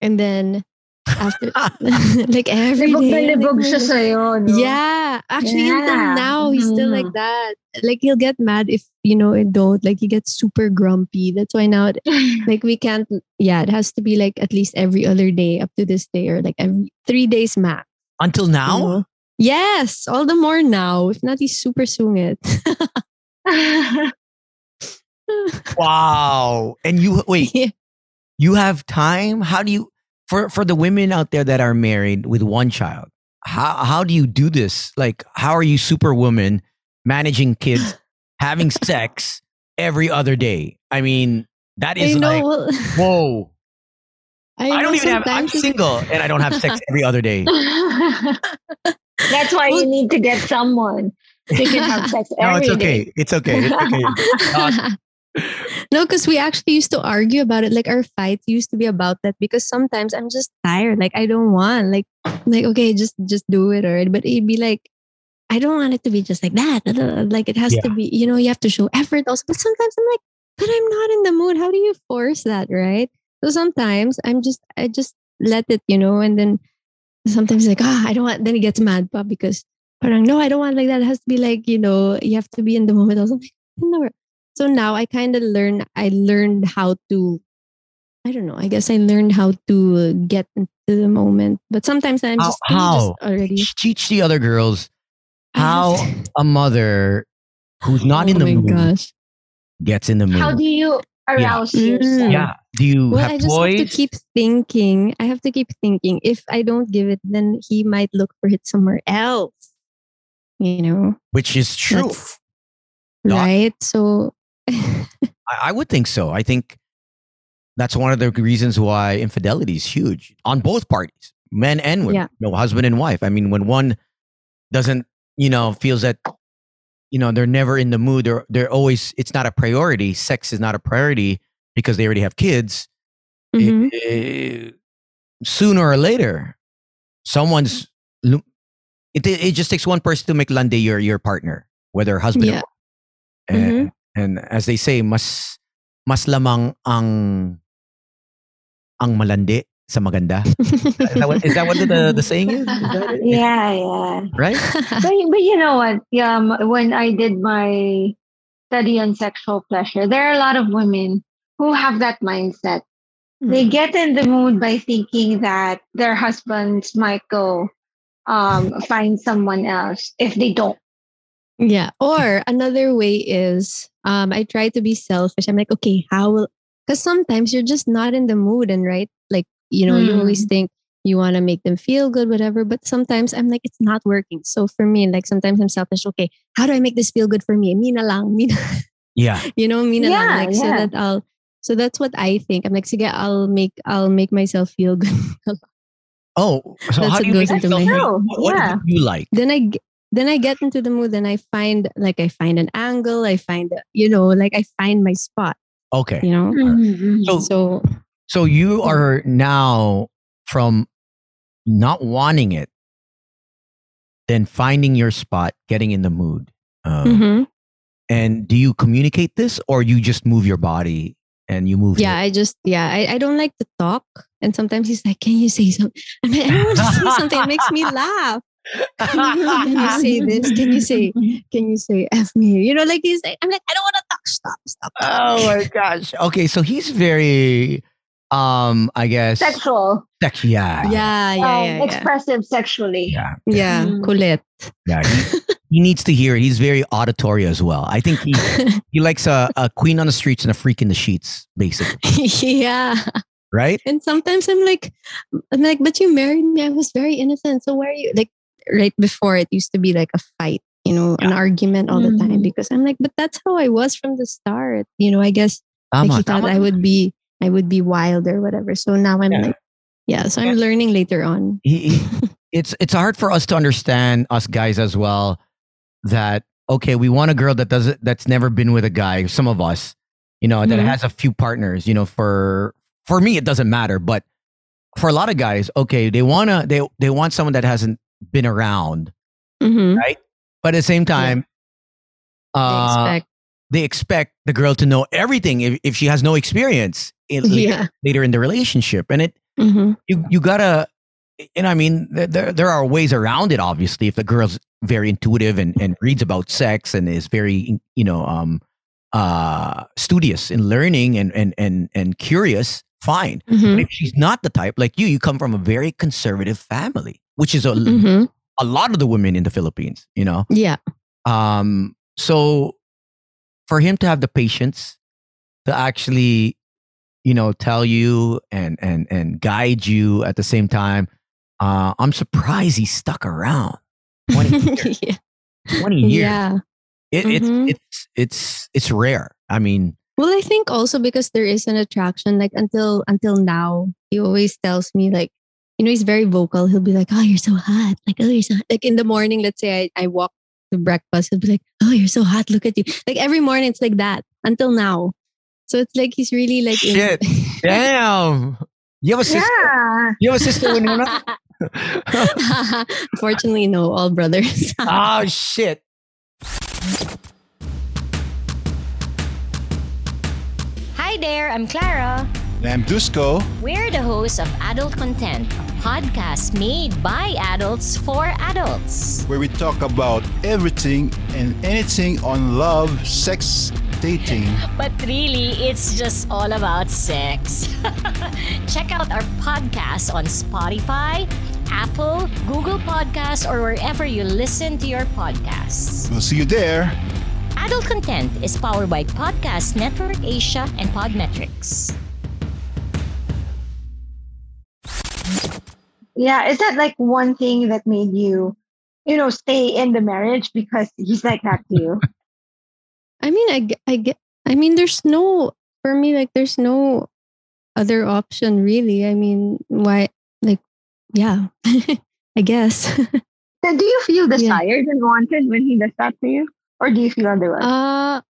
and then after like every Libog na day, libog siya sa'yo, no? Yeah, actually, until Yeah. now, he's still like Mhm. that. Like he'll get mad if you know it don't. Like he gets super grumpy. That's why now, it- like we can't. Yeah, it has to be like at least every other day up to this day, or like every three days max. until you now know? Yes, all the more now. If not, he's super sungit. wow and you wait Yeah. you have time how do you for for the women out there that are married with one child how how do you do this? Like how are you superwoman managing kids having sex every other day? I mean that is like whoa. I, i, don't even have i'm it's- single and i don't have sex every other day. That's why you need to get someone. So you can have sex no every it's day. okay. It's okay. It's okay no, because we actually used to argue about it. Like our fights used to be about that because sometimes I'm just tired. Like I don't want. Like like okay, just just do it already. But it'd be like I don't want it to be just like that. Like it has to be, you know, you have to show effort also. But sometimes I'm like, but I'm not in the mood. How do you force that, right? So sometimes I'm just I just let it, you know, and then sometimes like, ah, I don't want, then he gets mad pa because parang, no, I don't want like that. It has to be like, you know, you have to be in the moment. Also, like, no. So now I kind of learn, I learned how to, I don't know, I guess I learned how to get into the moment. But sometimes I'm How- just, can just how? already. Teach the other girls how a mother who's not oh in the mood gosh. gets in the mood. How do you arouse Mm. yourself? yeah. Do you Well, have I just toys? have to keep thinking. I have to keep thinking. If I don't give it, then he might look for it somewhere else. You know, which is true. That's- right? So, I, I would think so. I think that's one of the reasons why infidelity is huge on both parties, men and women, Yeah. you know, husband and wife. I mean, when one doesn't, you know, feels that, you know, they're never in the mood or they're always, it's not a priority. Sex is not a priority because they already have kids. mhm. eh, sooner or later, someone's, it, it just takes one person to make lande your, your partner, whether husband Yeah. or and, and as they say, mas mas lamang ang ang malandi sa maganda. Is that what, is that what the, the saying is? Is? Yeah, yeah. Right? But, but you know what? Um, when I did my study on sexual pleasure, there are a lot of women who have that mindset. They get in the mood by thinking that their husbands might go um, find someone else if they don't. Yeah. Or another way is um, I try to be selfish. I'm like, okay, how will, because sometimes you're just not in the mood and right? Like, you know, you always think you want to make them feel good, whatever. But sometimes I'm like, it's not working. So for me, like sometimes I'm selfish. Okay, how do I make this feel good for me? Me na lang. Me Yeah. you know, me na lang. Yeah, Like, so that I'll, so that's what I think. I'm like, sige, I'll make, I'll make myself feel good. Oh, so That's how do you make yourself feel? What yeah. do you like? then I then I get into the mood and I find like I find an angle, I find you know, like I find my spot, Okay. you know. Mm-hmm. So So so you are now from not wanting it, then finding your spot, getting in the mood. Um, mhm. And do you communicate this or you just move your body and you move? yeah, I just yeah, I, I don't like to talk. And sometimes he's like, Can you say something? I'm like, I don't want to say something. It makes me laugh. Can you say this? Can you say can you say F me? You know, like he's like, I'm like, I don't want to talk. Stop, stop. Oh my gosh. Okay, so he's very um I guess Sexual, sex yeah. Yeah, yeah, um, yeah, yeah. expressive sexually. Yeah. Yeah, Mm. kulit. Yeah. He, he needs to hear it. He's very auditory as well. I think he he likes a, a queen on the streets and a freak in the sheets, basically. yeah. Right? And sometimes I'm like, I'm like, but you married me. I was very innocent. So why are you like right before it used to be like a fight, you know, an argument all the time Mhm. because I'm like, but that's how I was from the start. You know, I guess like he thought tama. I would be, I would be wild or whatever. So now I'm Yeah. like, yeah. So I'm learning later on. He- he- it's it's hard for us to understand us guys as well that okay, we want a girl that doesn't that's never been with a guy, some of us, you know, that Mhm. has a few partners, you know, for for me it doesn't matter, but for a lot of guys, okay, they wanna they they want someone that hasn't been around, Mhm. but at the same time, They uh, expect, they expect the girl to know everything if, if she has no experience in, later, yeah. later in the relationship, and it Mhm. you you gotta and I mean there- there are ways around it. Obviously, if the girl's very intuitive and and reads about sex and is very you know um uh studious in learning and and and and curious, fine. But Mhm. if she's not the type like you, you come from a very conservative family, which is a Mhm. a lot of the women in the Philippines. You know, Yeah. um, so for him to have the patience to actually, you know, tell you and and and guide you at the same time, uh, I'm surprised he stuck around 20 years. yeah. 20 years. Yeah. It, Mhm. it's it's it's it's rare. I mean, Well, I think also because there is an attraction. Like until until now, he always tells me like, you know, he's very vocal. He'll be like, "Oh, you're so hot!" Like, "Oh, you're so hot." like in the morning. Let's say I, I walk to breakfast. He'll be like, "Oh, you're so hot! Look at you!" Like every morning, it's like that until now. So it's like he's really like in- Shit. damn. You have a sister. Yeah. You have a sister when you're not. Unfortunately, no, all brothers. oh shit. Hi there, I'm Clara. I'm Dusko. We're the hosts of Adult Content, a podcast made by adults for adults. where we talk about everything and anything on love, sex, dating. But really, it's just all about sex. Check out our podcast on Spotify, Apple, Google Podcasts, or wherever you listen to your podcasts. We'll see you there. Adult Content is powered by Podcast Network Asia and Podmetrics. Yeah, is that like one thing that made you, you know, stay in the marriage because he's like that to you? I mean, I, I get, I mean, there's no, for me, like, there's no other option really. I mean, why, like, yeah, I guess. So do you feel Yeah. desired and wanted when he does that to you? Or do you feel otherwise? uh,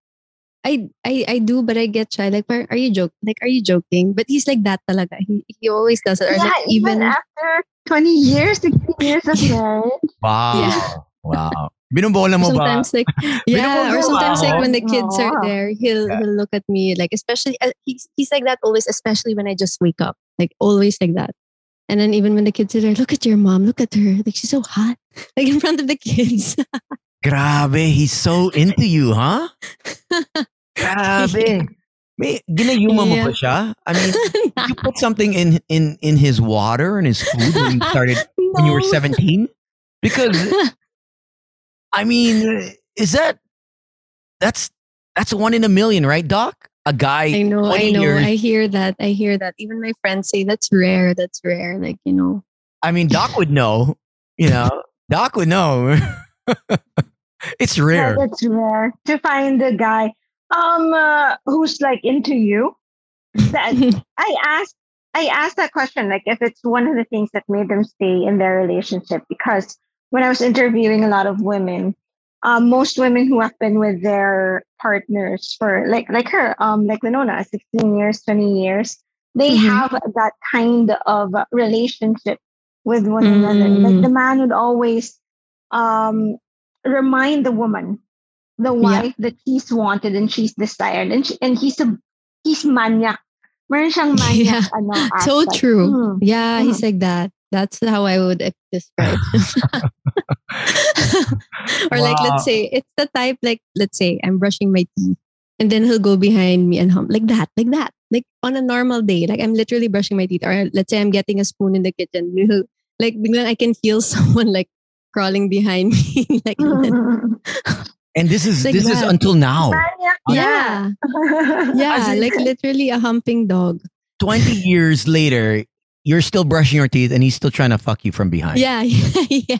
I, I, I do, but I get shy. Like, are, are you joking? Like, are you joking? But he's like that talaga. He, he always does it. Or yeah, like, even, even, after 20 years, 16 years of marriage. Wow. Yeah. Wow. Binubola mo ba? sometimes like yeah or sometimes like when the kids are there he'll Yeah. he'll look at me like especially uh, he's, he's like that always especially when I just wake up like always like that and then even when the kids are there look at your mom look at her like she's so hot like in front of the kids Grabe, he's so into you, huh? Grabe. May, ginayuma mo Yeah. ba siya? I mean, you put something in in in his water and his food when you started when you were 17? Because I mean, is that that's that's one in a million, right, Doc? A guy I know I know years. I hear that I hear that even my friends say that's rare that's rare like you know I mean, Doc would know, you know. Doc would know. it's rare. Yeah, it's rare to find a guy um uh, who's like into you. That I asked I asked that question like if it's one of the things that made them stay in their relationship because when I was interviewing a lot of women, um, most women who have been with their partners for like like her, um, like Winona, 16 years, 20 years, they Mhm. have that kind of relationship with one another. Like Mm. the man would always um remind the woman, the wife, that he's wanted and she's desired, and she, and he's a he's manyak. Meron siyang Yeah. manyak ano, so true Mm. yeah he's like that that's how I would describe him. or like let's say it's the type like let's say I'm brushing my teeth and then he'll go behind me and hum like that like that like on a normal day like I'm literally brushing my teeth or let's say I'm getting a spoon in the kitchen he'll, like I can feel someone like crawling behind me like that. And this is Like this is until now. Manyak yeah yeah in- like literally a humping dog 20 years later, you're still brushing your teeth and he's still trying to fuck you from behind. yeah yeah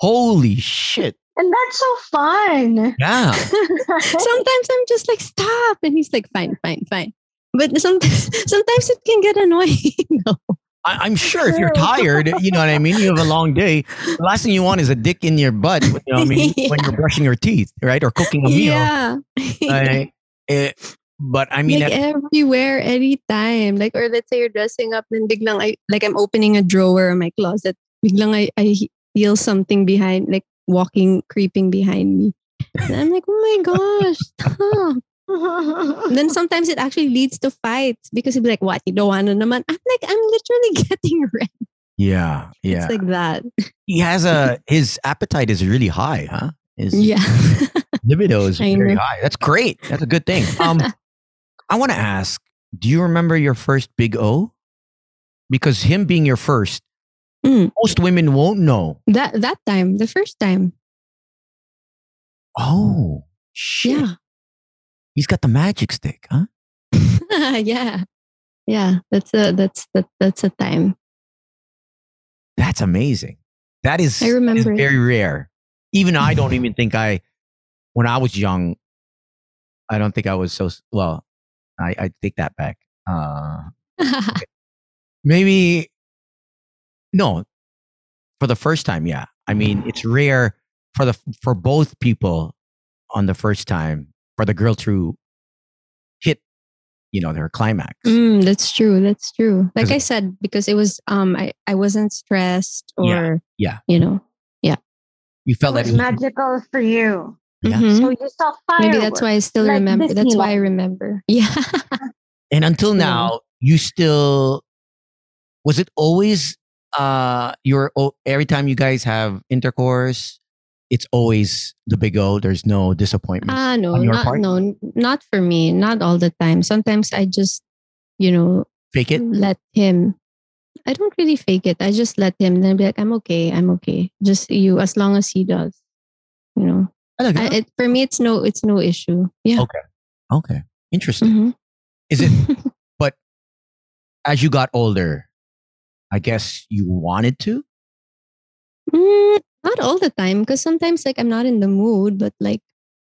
Holy shit. And that's so fun. Yeah. sometimes I'm just like, stop. And he's like, fine, fine, fine. But sometimes, sometimes it can get annoying. though. I, I'm sure if you're tired, you know what I mean? You have a long day. The last thing you want is a dick in your butt, you know what I mean? When you're brushing your teeth, right? Or cooking a meal. yeah. Right? Eh, but I mean, like everywhere, anytime. Like, or let's say you're dressing up, then biglang I, like I'm opening a drawer in my closet. Biglang I, I feel something behind, like walking, creeping behind me. And I'm like, oh my gosh, stop. And then sometimes it actually leads to fights because he'll be like, what? You don't want to naman? I'm like, I'm literally getting red. yeah, yeah. It's like that. he has a, his appetite is really high, huh? His Yeah. libido is I very know. high. That's great. That's a good thing. Um, I want to ask, do you remember your first big O? Because him being your first, Mm. most women won't know. that that time, the first time. Oh, shit. Yeah. He's got the magic stick, huh? yeah. Yeah. That's a that's that that's a time. That's amazing. That is, I remember it. very rare. Even I don't even think I, when I was young, I don't think I was so, well, I, I take that back. Uh, maybe, no, for the first time, yeah. I mean, it's rare for the, for both people on the first time for the girl to hit, you know, their climax. Mm, that's true. That's true. like I said, because it was um I, I wasn't stressed or Yeah, yeah. you know. Yeah you felt like It's it was, magical for you. Yeah. Mhm. So you saw fireworks. Maybe that's why I still like remember. That's Disney why I remember. Yeah. and until Yeah. now, you still was it always uh your oh, every time you guys have intercourse it's always the big O there's no disappointment Ah, no, not part? no, not for me. Not all the time. Sometimes I just, you know, fake it let him. I don't really fake it. I just let him. Then be like, I'm okay. I'm okay. Just you, as long as he does. You know, Talaga? I, it, for me, it's no, it's no issue. Yeah. okay okay interesting Mhm. is it but as you got older i guess you wanted to Mm, not all the time, because sometimes like I'm not in the mood, but like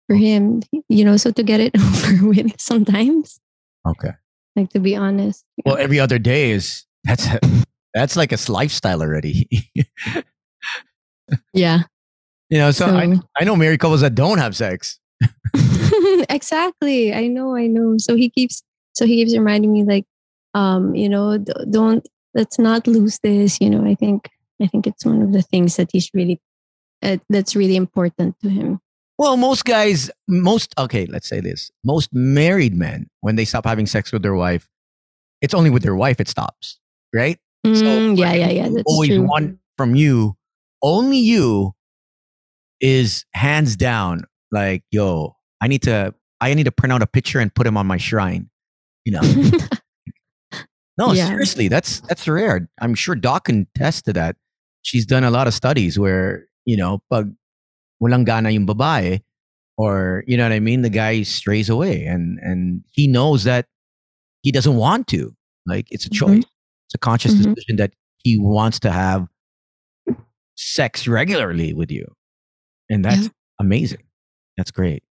for him, you know, so to get it over with sometimes, okay like to be honest. well every other day is that's that's like a lifestyle already Yeah. you know so, I, So- I know married couples that don't have sex exactly. I know, I know. So he keeps so he keeps reminding me like um, you know, don't let's not lose this, you know. I think I think it's one of the things that he's really uh, that's really important to him. Well, most guys, most okay, let's say this. Most married men, when they stop having sex with their wife, it's only with their wife it stops, right? Mm, what yeah, yeah, yeah. That's always true. want from you, only you is hands down like, yo, I need to I need to print out a picture and put him on my shrine. You know. No, Yeah. seriously, that's that's rare. I'm sure Doc can attest to that. She's done a lot of studies where, you know, pag walang gana yung babae, or you know what I mean, the guy strays away and and he knows that he doesn't want to. Like it's a Mhm. choice. It's a conscious Mhm. decision that he wants to have sex regularly with you. And that's Yeah. amazing. That's great.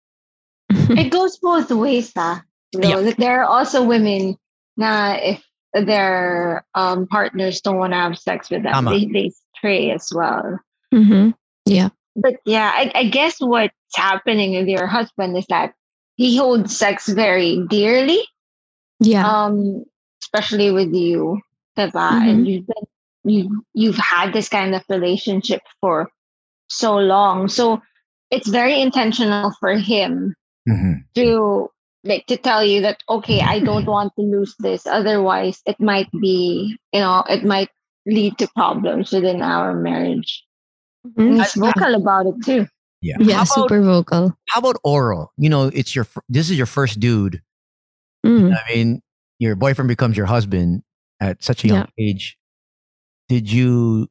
it goes both ways, ah. You know, like, there are also women na if their um, partners don't want to have sex with them, Tama. they, they stray as well. hmm But yeah, I, I guess what's happening with your husband is that he holds sex very dearly, Yeah. um, especially with you, diba? Mhm. And you've been, you you've had this kind of relationship for so long, so it's very intentional for him Mhm. to like to tell you that okay i don't want to lose this otherwise it might be you know it might lead to problems within our marriage Mhm. and he's vocal about it too Yeah. yeah, about, super vocal. how about oral? You know, it's your this is your first dude Mm. I mean, your boyfriend becomes your husband at such a young age. Did you?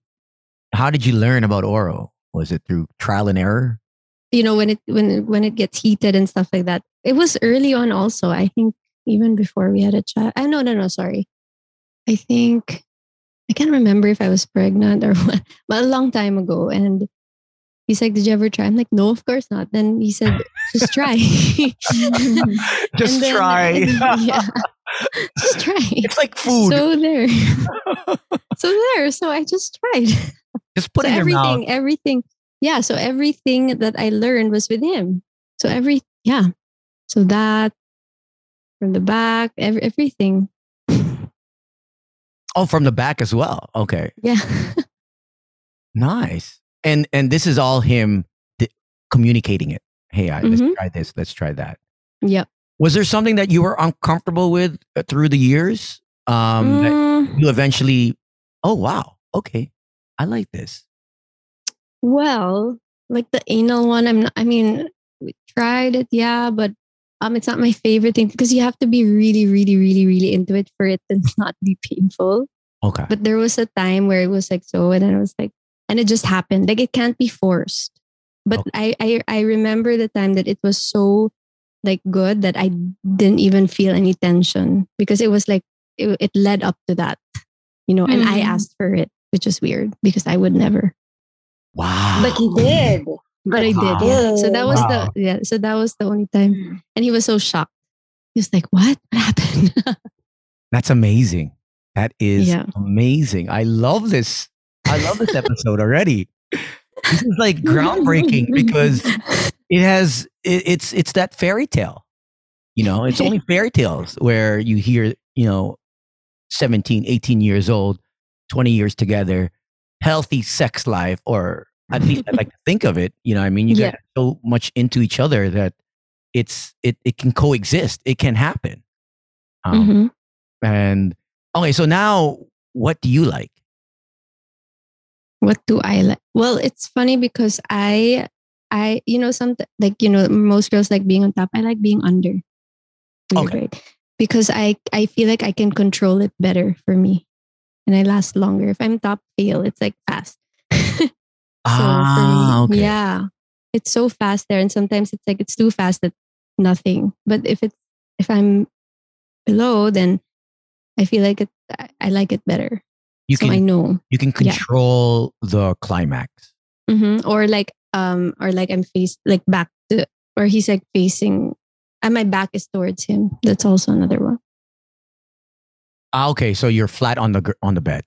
How did you learn about oral? Was it through trial and error? you know when it when it- when it gets heated and stuff like that it was early on also i think even before we had a child i no no no sorry i think i can't remember if i was pregnant or what but a long time ago. And he's like did you ever try? I'm like no of course not. Then he said just try. Just then- try. yeah. Just try. It's like food. so there. So there. So i just tried. Just put so your mouth. everything everything yeah so everything that i learned was with him. So every yeah. So that from the back every, everything Oh, from the back as well. Okay, yeah nice. And and this is all him di- communicating it. Hey, I, let's Mhm. try this. Let's try that. yep Was there something that you were uncomfortable with uh, through the years? Um, that Mm, you eventually, oh wow, okay, I like this. well like the anal one i'm not i mean we tried it yeah but um it's not my favorite thing because you have to be really really really really into it for it to not be painful Okay. But there was a time where it was like so, and then I was like, and it just happened. Like it can't be forced. But I, I I remember the time that it was so like good that I didn't even feel any tension because it was like it, it led up to that, you know. And I Mhm. asked for it, which is weird because I would never. Wow. but he did But I did. Yeah. So that was Wow. the yeah. So that was the only time, and he was so shocked. He was like, "What? What happened?" That's amazing. That is Yeah. amazing. I love this. I love this episode already. This is like groundbreaking because it has it, it's it's that fairy tale. You know, it's only fairy tales where you hear, you know, 17, 18 years old, 20 years together, healthy sex life or at least I like to think of it, you know, I mean, you Yeah. get so much into each other that it's it it can coexist. It can happen. Um, Mhm. And okay, so now what do you like? What do I like? Well, it's funny because I, I, you know, some like you know, most girls like being on top. I like being under. Weird, Okay. right? Because I, I feel like I can control it better for me, and I last longer. If I'm top fail, it's like fast. So ah, for me, okay. yeah, it's so fast there, and sometimes it's like it's too fast that nothing. But if it's if I'm below, then I feel like it. I- like it better. You so can I know. you can yeah. control the climax. hmm Or like um or like I'm face like back to or he's like facing and my back is towards him. That's also another one. Ah, okay, so you're flat on the on the bed.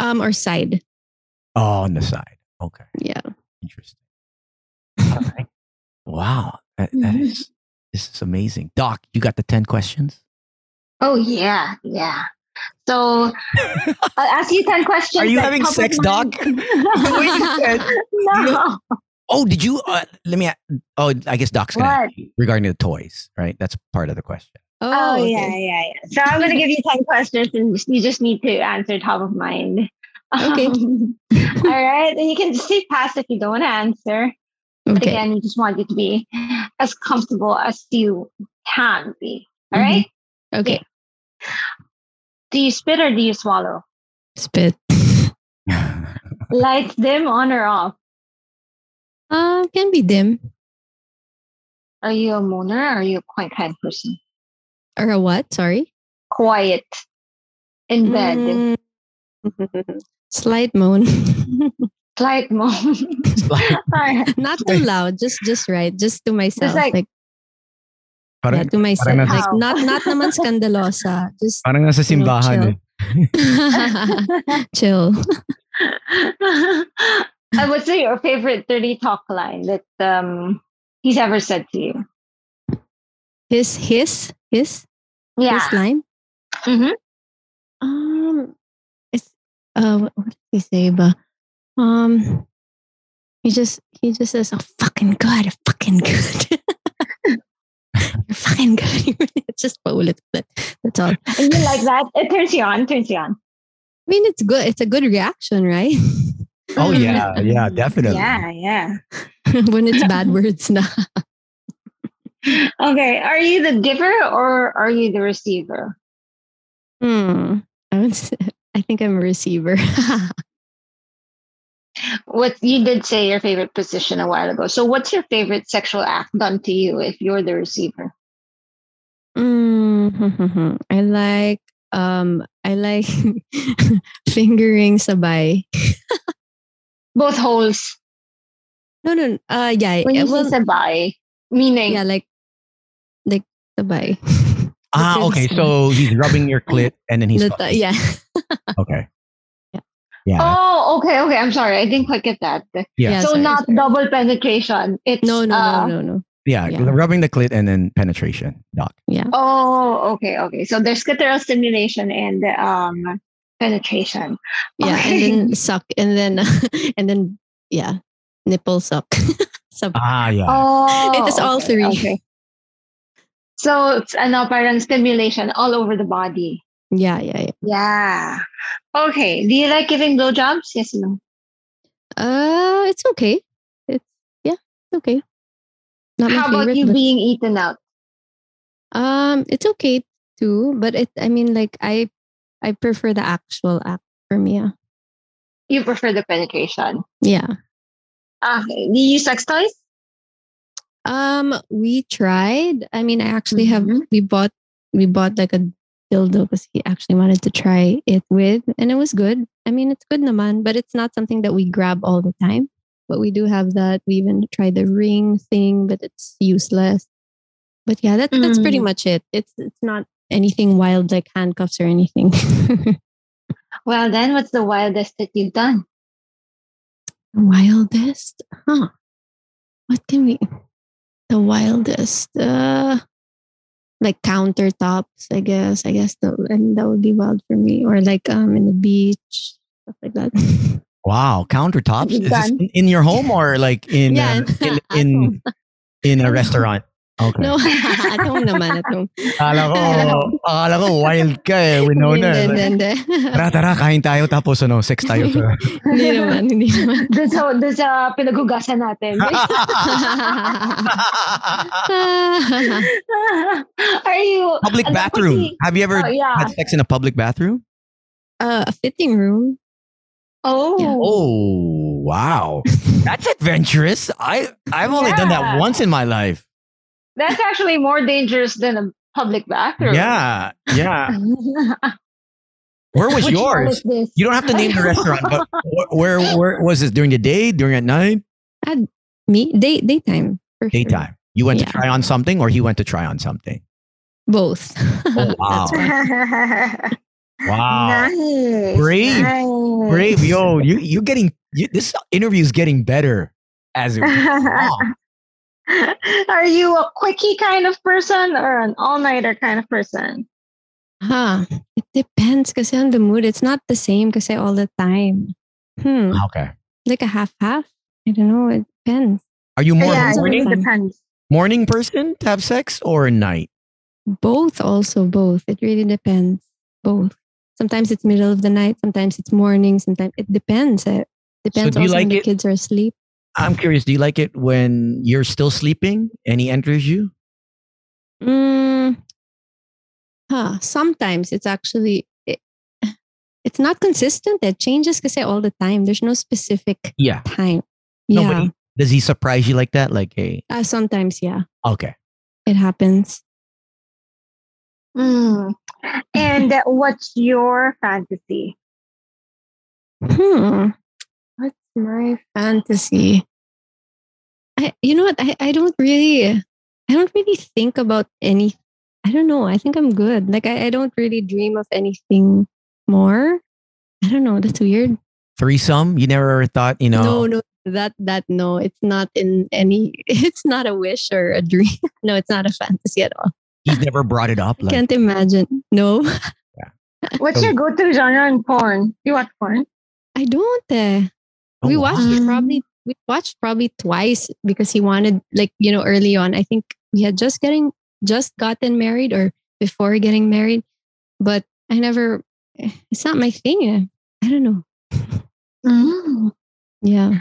Um or side. Oh, on the side. Okay, Yeah. interesting. All right. Wow, that, that Mhm. is this is amazing. Doc, you got the ten questions. Oh yeah, yeah. So I'll ask you ten questions. Are you having sex, Doc? mind. The you said- no. Oh, did you? Uh, let me. a- Oh, I guess Doc's gonna ask you regarding the toys, right? That's part of the question. Oh, okay. yeah, yeah, yeah. So I'm gonna give you ten questions, and you just need to answer top of mind. Okay. Um, all right, and you can just say pass if you don't want to answer. But Okay. again, we just want you to be as comfortable as you can be. All Mhm. right. Okay. Do you spit or do you swallow? Spit. Lights dim, on or off? Uh can be dim. Are you a moaner or are you a quiet kind of person? Or a what? Sorry. Quiet in bed. Mm. Slight moan. Slight moan. like, Not too loud, just just right. Just to myself. like- like yeah, to myself. parang nasa- Like not not naman scandalosa. Just parang nasa you know, simbahan. chill. eh. and what's your favorite dirty talk line that um he's ever said to you? His his his Yeah. his line. Mm Mhm. Uh, what what did he say? But um, he just he just says, "Oh, fucking good, fucking good." You're fucking good. it's just paulit. That, that's all. And you like that? It turns you on, turns you on. I mean, it's good. It's a good reaction, right? Oh yeah, yeah, definitely. Yeah, yeah. when it's bad words, na. Okay. Are you the giver or are you the receiver? Hmm. I would say, I think I'm a receiver. What you did say your favorite position a while ago. So what's your favorite sexual act done to you if you're the receiver? Mm, I like um I like fingering sabay. Both holes. No, no, uh yeah, When you well, say sabay, meaning yeah, like like sabay. Ah, okay. So he's rubbing your clit and then he's The- fucking. yeah. okay. Yeah. Yeah. Oh, okay, okay. I'm sorry. I didn't quite get that. Yeah. Yeah, so sorry, not sorry. double penetration. It's No, no, uh, no, no, no. Yeah, Yeah. rubbing the clit and then penetration, doc. Yeah. Oh, okay, okay. So there's clitoral stimulation and um penetration. Yeah. Okay. And then suck and then and then yeah. Nipple suck. Sub- Ah, yeah. Oh, It is all okay, three. Okay. So it's ano, parang stimulation all over the body. yeah, yeah, yeah. Yeah. Okay. Do you like giving blowjobs? Yes or no? Uh it's okay. It's yeah, it's okay. Not How my about you but- being eaten out? Um, it's okay too, but it. I mean, like I, I prefer the actual act for me. Yeah. You prefer the penetration. Yeah. Okay. Do you use sex toys? Um, we tried. I mean, I actually have. Mhm. We bought. We bought like a dildo because he actually wanted to try it with, and it was good. I mean, it's good naman, but it's not something that we grab all the time. But we do have that. We even tried the ring thing, but it's useless. But yeah, that, that's pretty Mm. much it. It's it's not anything wild like handcuffs or anything. Well, then what's the wildest that you've done? wildest huh what can we the wildest uh like countertops i guess. I guess that, and that would be wild for me. Or like um in the beach stuff like that. Wow, countertops. Is this in, in your home or like in yeah uh, in in, in a restaurant? Okay. No, at home naman, at home. Akala ko, akala ko wild ka eh. Winona. Hindi, hindi, hindi. Tara, tara, kain tayo tapos ano, sex tayo. Hindi naman, hindi naman. Doon sa, doon sa pinaghugasan natin. Are you... public Ano, bathroom. kasi- Have you ever Oh, yeah. had sex in a public bathroom? uh, a fitting room. Oh. Yeah. Oh, wow. That's adventurous. I I've only done that once in my life. That's actually more dangerous than a public bathroom. Yeah. Yeah. Where was Which yours? is? You don't have to name the restaurant, but wh- where where was it during the day, during at night, Me, day, daytime. For sure. daytime? You went to try on something, or he went to try on something. Both. Oh, wow. That's why. Wow, Nice. Brave. Nice. brave, yo! You you getting you, this interview is getting better as it. Wow. Are you a quickie kind of person or an all-nighter kind of person? Huh. It depends kasi on the mood. It's not the same kasi all the time. Hmm. Okay. Like a half-half? I don't know. It depends. Are you more yeah, of morning depends. morning person to have sex or a night? Both also, both. It really depends. Both. Sometimes it's middle of the night. Sometimes it's morning. Sometimes it depends. It depends do you also like when the kids are asleep. I'm curious. Do you like it when you're still sleeping and he enters you? Mm, huh. Sometimes it's actually it, it's not consistent. It changes kasi all the time. There's no specific Yeah. time. No, Yeah. he- does he surprise you like that? Like, hey, Uh, sometimes, yeah, okay. it happens. Mm. And uh, what's your fantasy? Hmm. What's my fantasy? I, you know what? I, I don't really, I don't really think about any. I don't know. I think I'm good. Like I, I don't really dream of anything more. I don't know. That's weird. Threesome? You never ever thought, you know? No, no, that that no, it's not in any. It's not a wish or a dream. no, it's not a fantasy at all. He's never brought it up. I Like, can't imagine. No, What's So- your go-to genre in porn? You watch porn? I don't. Eh. Oh, we watched Mm. probably we watched probably twice because he wanted like you know early on i think we had just getting just gotten married or before getting married but i never eh, it's not my thing eh. i don't know Mm. yeah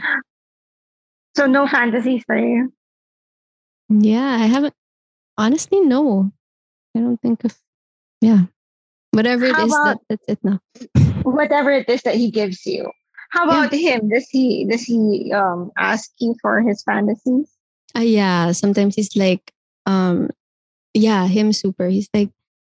So no fantasies for you? yeah i haven't honestly no i don't think of yeah whatever it is that, that's it now Whatever it is that he gives you. How Yeah. about him? Does he does he um ask you for his fantasies? Uh, yeah, sometimes he's like, um, yeah, him super. He's like,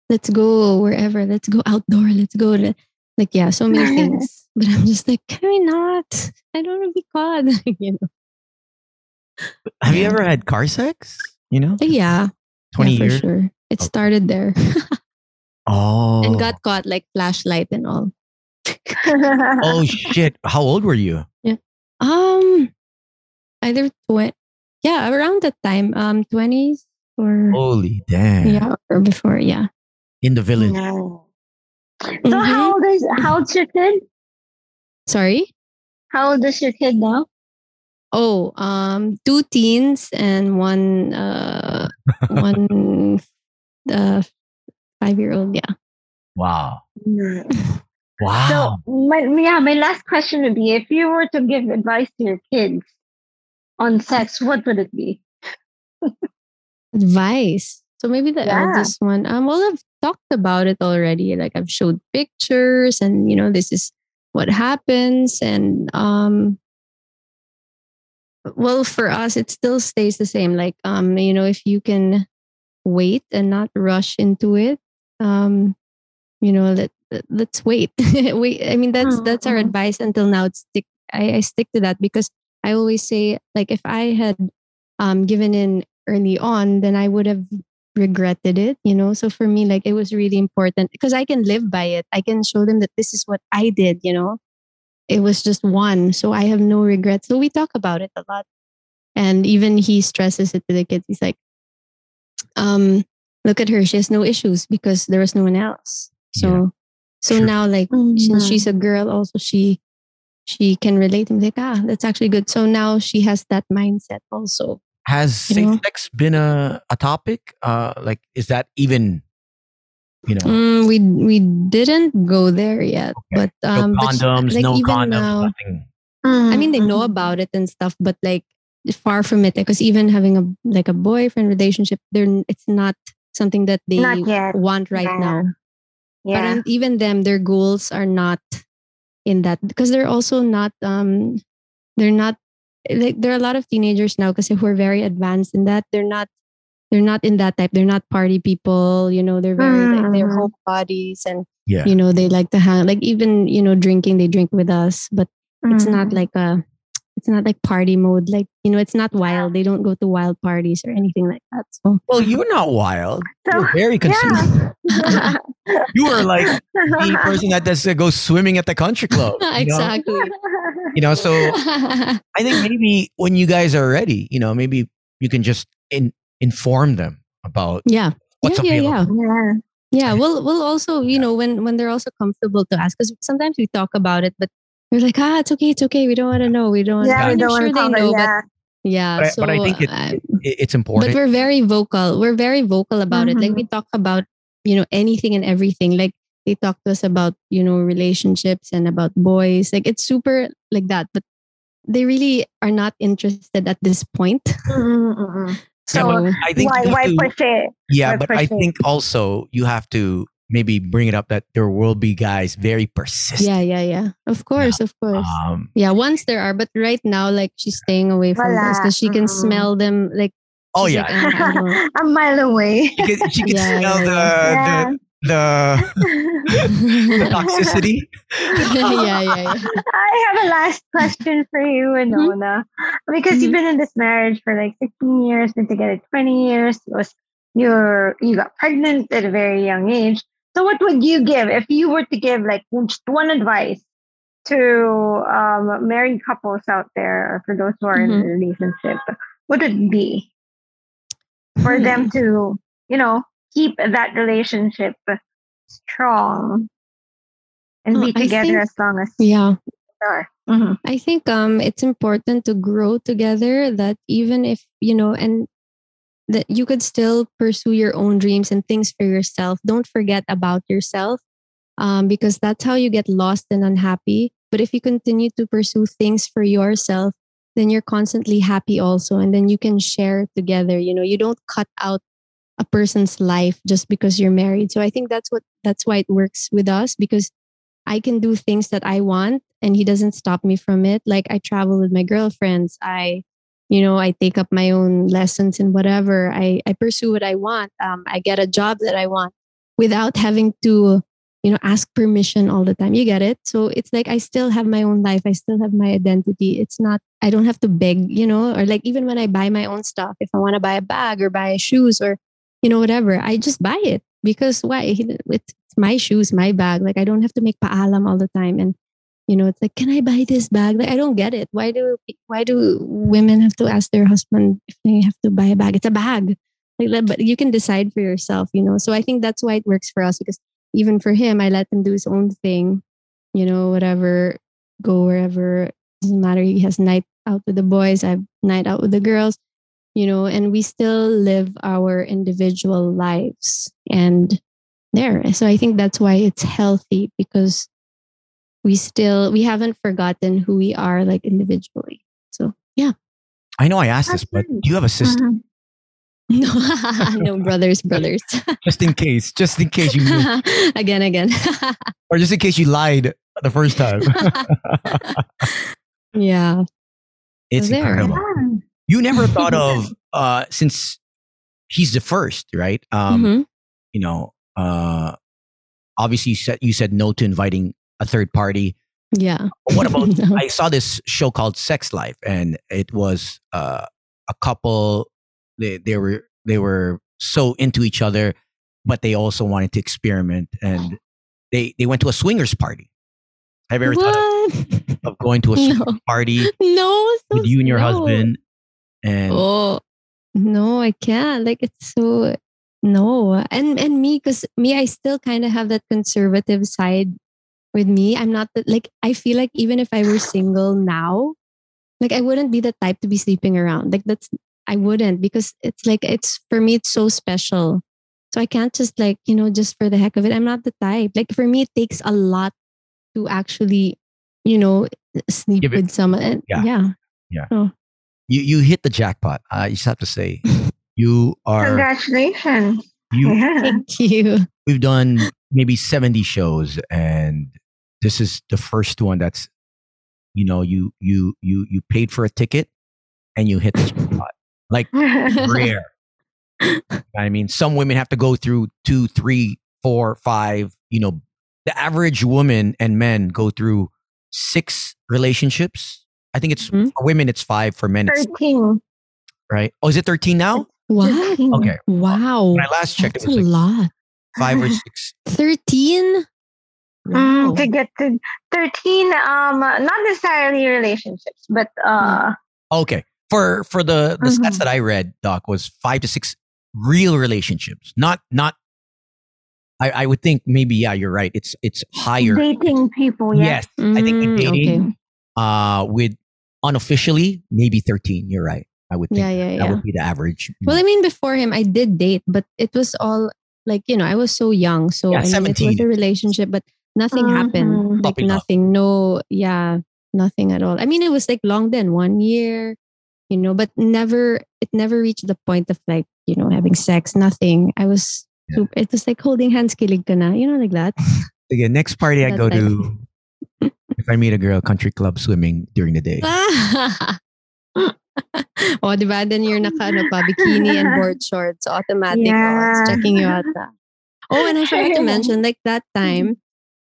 let's go wherever, let's go outdoor, let's go. to-" Like, yeah, so many things. But I'm just like, can we not? I don't want to be caught. you know? have you ever had car sex? You know, But yeah, 20 yeah, years? for sure. It started there Oh. and got caught like flashlight and all. Oh, shit. How old were you? Yeah. Um, either twenty, yeah, around that time, um, twenties or Holy damn. yeah, or before, yeah. In the village. No. So Mhm. how old is how old's your kid? Sorry. How old is your kid now? Oh, um, two teens and one uh one uh five year old. Yeah. Wow. So Wow. my yeah, my last question would be if you were to give advice to your kids on sex, what would it be? Advice. So maybe the Yeah. eldest one. Um, well, I've talked about it already. Like I've showed pictures, and you know, this is what happens. And um, well, for us, it still stays the same. Like um, you know, if you can wait and not rush into it, um, you know, let let's wait. wait. I mean, that's that's our Mhm. advice until now. It's stick. I, I stick to that because I always say, like, if I had um given in early on, then I would have regretted it, you know. So for me, like, it was really important because I can live by it. I can show them that this is what I did, you know. It was just one, so I have no regrets. So we talk about it a lot, and even he stresses it to the kids. He's like, um, look at her. She has no issues because there was no one else. So, Yeah. So Sure. now, like, since she's a girl, also she she can relate and be like, ah, that's actually good. So now she has that mindset also. Has safe know? sex been a, a topic? Uh, like, is that even, you know, Mm, we we didn't go there yet, but um, no but sh- condoms, like no even condoms, now, nothing? I mean, they know Mhm. about it and stuff, but like far from it. Because even having a like a boyfriend relationship, they're it's not something that they Not yet. want right Yeah. now. Yeah. Parang even them, their goals are not in that because they're also not um they're not like there are a lot of teenagers now because who are very advanced in that. They're not they're not in that type. They're not party people. You know, they're very like they're Mhm. home bodies and Yeah. you know they like to hang like even you know drinking they drink with us, but it's not Mhm. like a it's not like party mode like you know it's not wild they don't go to wild parties or anything like that so Well, you're not wild. So, You're very considerate. You are like the person that does uh, go swimming at the country club. you know? exactly You know, so I think maybe when you guys are ready, you know, maybe you can just in, inform them about yeah what's yeah, yeah, available. yeah. yeah. Yeah, we'll we'll also you know when when they're also comfortable to ask because sometimes we talk about it, but we're like ah it's okay it's okay we don't want to know we don't Yeah, wanna, we and don't sure they cover. know Yeah. but yeah But I, so but I think it, uh, it, it's but we're very vocal we're very vocal about it like we Mhm. talk about you know anything and everything like they talk to us about you know relationships and about boys like it's super like that but they really are not interested at this point. Yeah, So but I think why why to- push it? Yeah, Why but I it? think also you have to maybe bring it up that there will be guys very persistent. yeah yeah yeah of course of course Um, yeah once there are but right now like she's staying away from Wala. us because she can Mm-mm. smell them like oh she's yeah, like, "Ah, a mile away. she can, she could Yeah, smell yeah, the, yeah. the the the toxicity. yeah yeah yeah I have a last question for you, Winona. Because you've been in this marriage for like 16 years, been together 20 years. It Was you're you got pregnant at a very young age. So what would you give if you were to give like just one advice to um, married couples out there or for those who are in a relationship? What would it be for them to, you know, keep that relationship strong and be together think- as long as yeah are? Mhm. I think um it's important to grow together that even if you know and that you could still pursue your own dreams and things for yourself. Don't forget about yourself um, because that's how you get lost and unhappy. But if you continue to pursue things for yourself, then you're constantly happy also. And then you can share together. You know, you don't cut out a person's life just because you're married. So I think that's what that's why it works with us because I can do things that I want and he doesn't stop me from it. Like I travel with my girlfriends. I, you know, I take up my own lessons and whatever. I, I pursue what I want. Um, I get a job that I want without having to, you know, ask permission all the time. You get it? So it's like I still have my own life. I still have my identity. It's not, I don't have to beg, you know, or like even when I buy my own stuff, if I want to buy a bag or buy shoes or, you know, whatever, I just buy it because why? It's my shoes, my bag. Like I don't have to make paalam all the time. And you know, it's like, can I buy this bag? Like I don't get it. Why do why do women have to ask their husband if they have to buy a bag? It's a bag. Like that, but you can decide for yourself, you know. So I think that's why it works for us because even for him, I let him do his own thing, you know, whatever, go wherever. Doesn't matter. He has night out with the boys. I have night out with the girls, you know, and we still live our individual lives and there. So I think that's why it's healthy because we still we haven't forgotten who we are like individually. So yeah. I know I asked this, but do you have a sister? Mhm. No, no brothers, brothers. Just in case, just in case you again, again. or just in case you lied the first time. yeah. it's There. incredible. Yeah. You never thought of uh since he's the first, right? Um, Mhm. you know, uh obviously you said you said no to inviting a third party. Yeah. What about No. I saw this show called Sex Life and it was uh a couple they they were they were so into each other but they also wanted to experiment and they they went to a swingers party. Have you ever thought of, of going to a No. swingers party no. so with you and your no. husband and Oh no, I can't. Like it's so no. And and me, because me, I still kind of have that conservative side with me. I'm not that like I feel like even if I were single now, like I wouldn't be the type to be sleeping around. Like that's I wouldn't because it's like it's for me it's so special. So I can't just like, you know, just for the heck of it. I'm not the type. Like for me it takes a lot to actually, you know, sleep Give it- with someone. And Yeah. yeah. You you hit the jackpot. I just have to say, you are Congratulations. you. Yeah. Thank you. We've done maybe seventy shows, and this is the first one that's, you know, you you you you paid for a ticket, and you hit the spot Like rare. I mean, some women have to go through two, three, four, five. You know, the average woman and men go through six relationships. I think it's Mhm. for women, it's five. For men, it's 13. right. Oh, is it thirteen now? What? 13. Okay. Wow. When I last checked, That's it was a like lot. five or six. 13? Mm, to get to 13, um, not necessarily relationships, but uh, Okay. For for the the stats Mhm. that I read, Doc, was five to six real relationships. Not not. I, I would think maybe yeah, you're right. It's it's higher. dating people. Yeah. Yes, I think in Mm, dating, okay. uh, with unofficially maybe thirteen. You're right. I would think Yeah, yeah, that yeah. would be the average. Well, I mean, before him, I did date, but it was all like, you know, I was so young. So Yeah, I mean, it 17. was a relationship, but nothing Mhm. happened. Like, Puppy love. nothing. No, yeah, nothing at all. I mean, it was like long then, one year, you know, but never, it never reached the point of like, you know, having sex, nothing. I was, Yeah. super, it was like holding hands, kilig ka na, you know, like that. Again, next party I go type. to, if I meet a girl, country club swimming during the day. oh, di ba? Then you're naka, ano pa, bikini and board shorts. Automatic. Oh, it's checking you out. na. Oh, and I forgot to mention, like that time,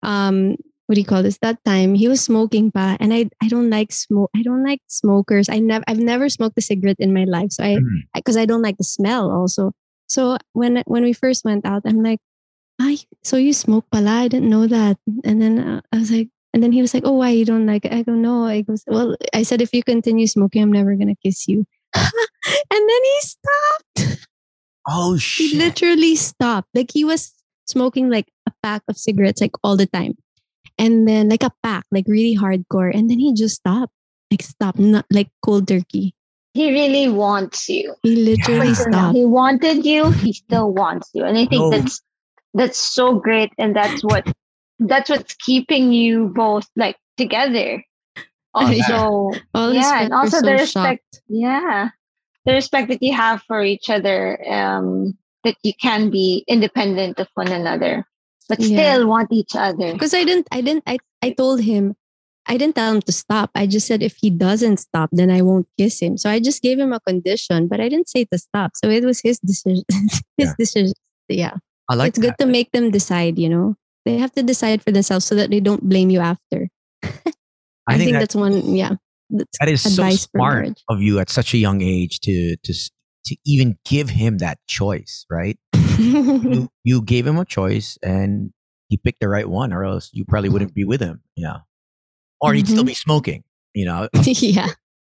um, what do you call this? That time he was smoking pa, and I I don't like smoke. I don't like smokers. I never I've never smoked a cigarette in my life. So I because I, don't like the smell also. So when when we first went out, I'm like, I so you smoke pala? I didn't know that. And then uh, I was like, and then he was like, oh, why you don't like it? I go, no. I goes, well, I said if you continue smoking, I'm never gonna kiss you. and then he stopped. Oh shit. He literally stopped. Like he was smoking like a pack of cigarettes like all the time. And then like a pack, like really hardcore. And then he just stopped. Like stopped, not like cold turkey. He really wants you. He literally But stopped. He wanted you. He still wants you, and I think No. that's that's so great, and that's what that's what's keeping you both like together. Also, All yeah, and friends were also so the respect. shocked. Yeah, the respect that you have for each other. Um, that you can be independent of one another, but Yeah. still want each other. Because I didn't, I didn't, I, I told him, I didn't tell him to stop. I just said if he doesn't stop, then I won't kiss him. So I just gave him a condition, but I didn't say to stop. So it was his decision. his Yeah. decision. Yeah. I like it's good to make them decide, you know? They have to decide for themselves so that they don't blame you after. I, think, that- that's one, yeah. That's That is so advice for smart of you at such a young age to to s- to even give him that choice, right? you, you gave him a choice and he picked the right one, or else you probably wouldn't be with him. Yeah, or he'd still Mhm. be smoking. You know, yeah.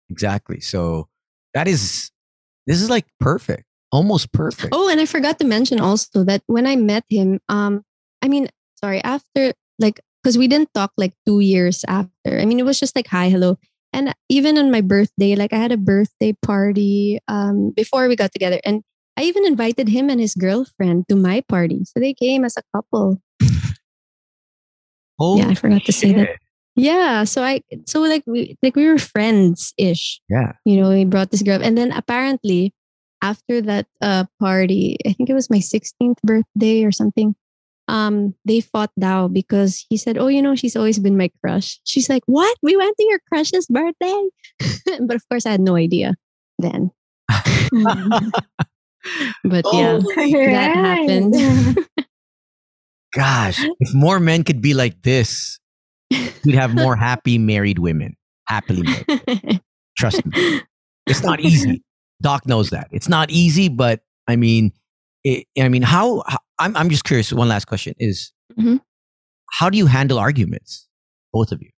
exactly. So that is this is like perfect, almost perfect. Oh, and I forgot to mention also that when I met him, um, I mean, sorry, after like, because we didn't talk like two years after. I mean, it was just like hi, hello, and even on my birthday, like I had a birthday party um before we got together, and I even invited him and his girlfriend to my party, so they came as a couple. Oh, yeah, I forgot to say that. Yeah, so I so like we like we were friends ish. Yeah. You know, we brought this girl, and then apparently after that uh party, I think it was my 16th birthday or something. Um, they fought Dao because he said, "Oh, you know, she's always been my crush." She's like, "What? We went to your crush's birthday?" but of course, I had no idea then. But yeah, that happened. Gosh, if more men could be like this, we'd have more happy married women. Happily married. Trust me. It's not easy. Doc knows that. It's not easy, but I mean, it, I mean, how, how I'm, I'm just curious. One last question is, Mhm. how do you handle arguments, both of you?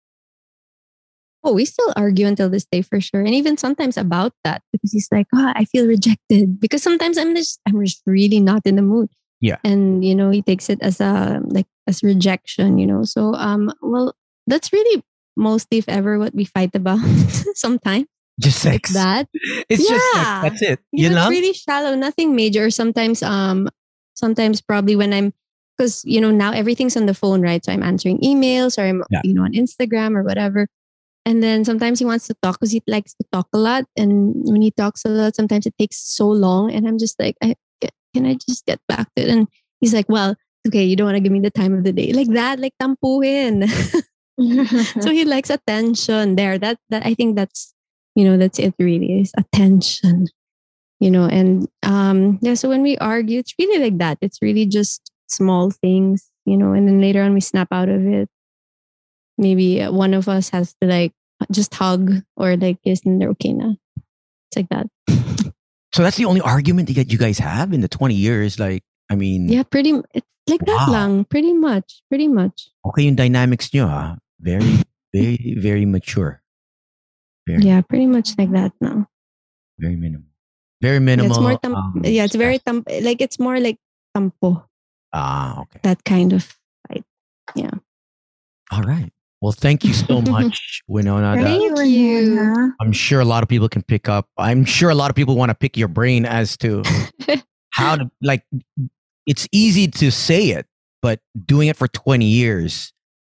Oh, we still argue until this day for sure. And even sometimes about that because he's like, oh, I feel rejected. Because sometimes I'm just I'm just really not in the mood. Yeah. And you know, he takes it as a like as rejection, you know. So um well, that's really mostly if ever what we fight about sometimes. Just sex. that. It's just sex. That's it. You You know, know? it's really shallow, nothing major. Sometimes, um, sometimes probably when I'm, because you know now everything's on the phone, right? So I'm answering emails or I'm, Yeah. you know, on Instagram or whatever. And then sometimes he wants to talk because he likes to talk a lot. And when he talks a lot, sometimes it takes so long, and I'm just like, I can I just get back to it? And he's like, well, okay, you don't want to give me the time of the day like that, like tampuhin. so he likes attention there. That that I think that's you know that's it really is attention. You know, and um yeah. So when we argue, it's really like that. It's really just small things, you know, and then later on we snap out of it. Maybe uh, one of us has to like just hug or like kiss and they're okay na. It's like that. So that's the only argument that you guys have in the 20 years. Like, I mean, Yeah, pretty. It's like that Wow. lang. Pretty much. Pretty much. okay yung dynamics nyo, ah. Very, very, very mature. Very, Yeah, pretty much like that now. very minimal. Very Yeah, minimal. it's more tam- um, yeah, it's very tam- like it's more like tampo. Ah, okay. That kind of fight. Yeah. All right. Well, thank you so much, Winona. That- Thank you. I'm sure a lot of people can pick up. I'm sure a lot of people want to pick your brain as to how to like. It's easy to say it, but doing it for 20 years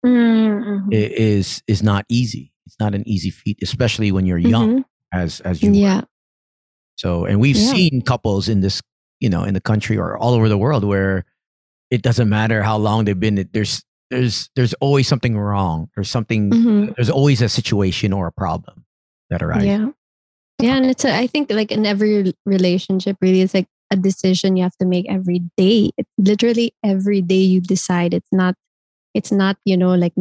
Mm-hmm. is is not easy. It's not an easy feat, especially when you're young, Mhm. as as you. were. So, and we've Yeah. seen couples in this, you know, in the country or all over the world where it doesn't matter how long they've been. There's there's there's always something wrong. There's something. Mhm. There's always a situation or a problem that arises. Yeah. Yeah. And it's, a, I think, like in every relationship, really, it's like a decision you have to make every day. It's literally every day you decide. It's not, it's not, you know, like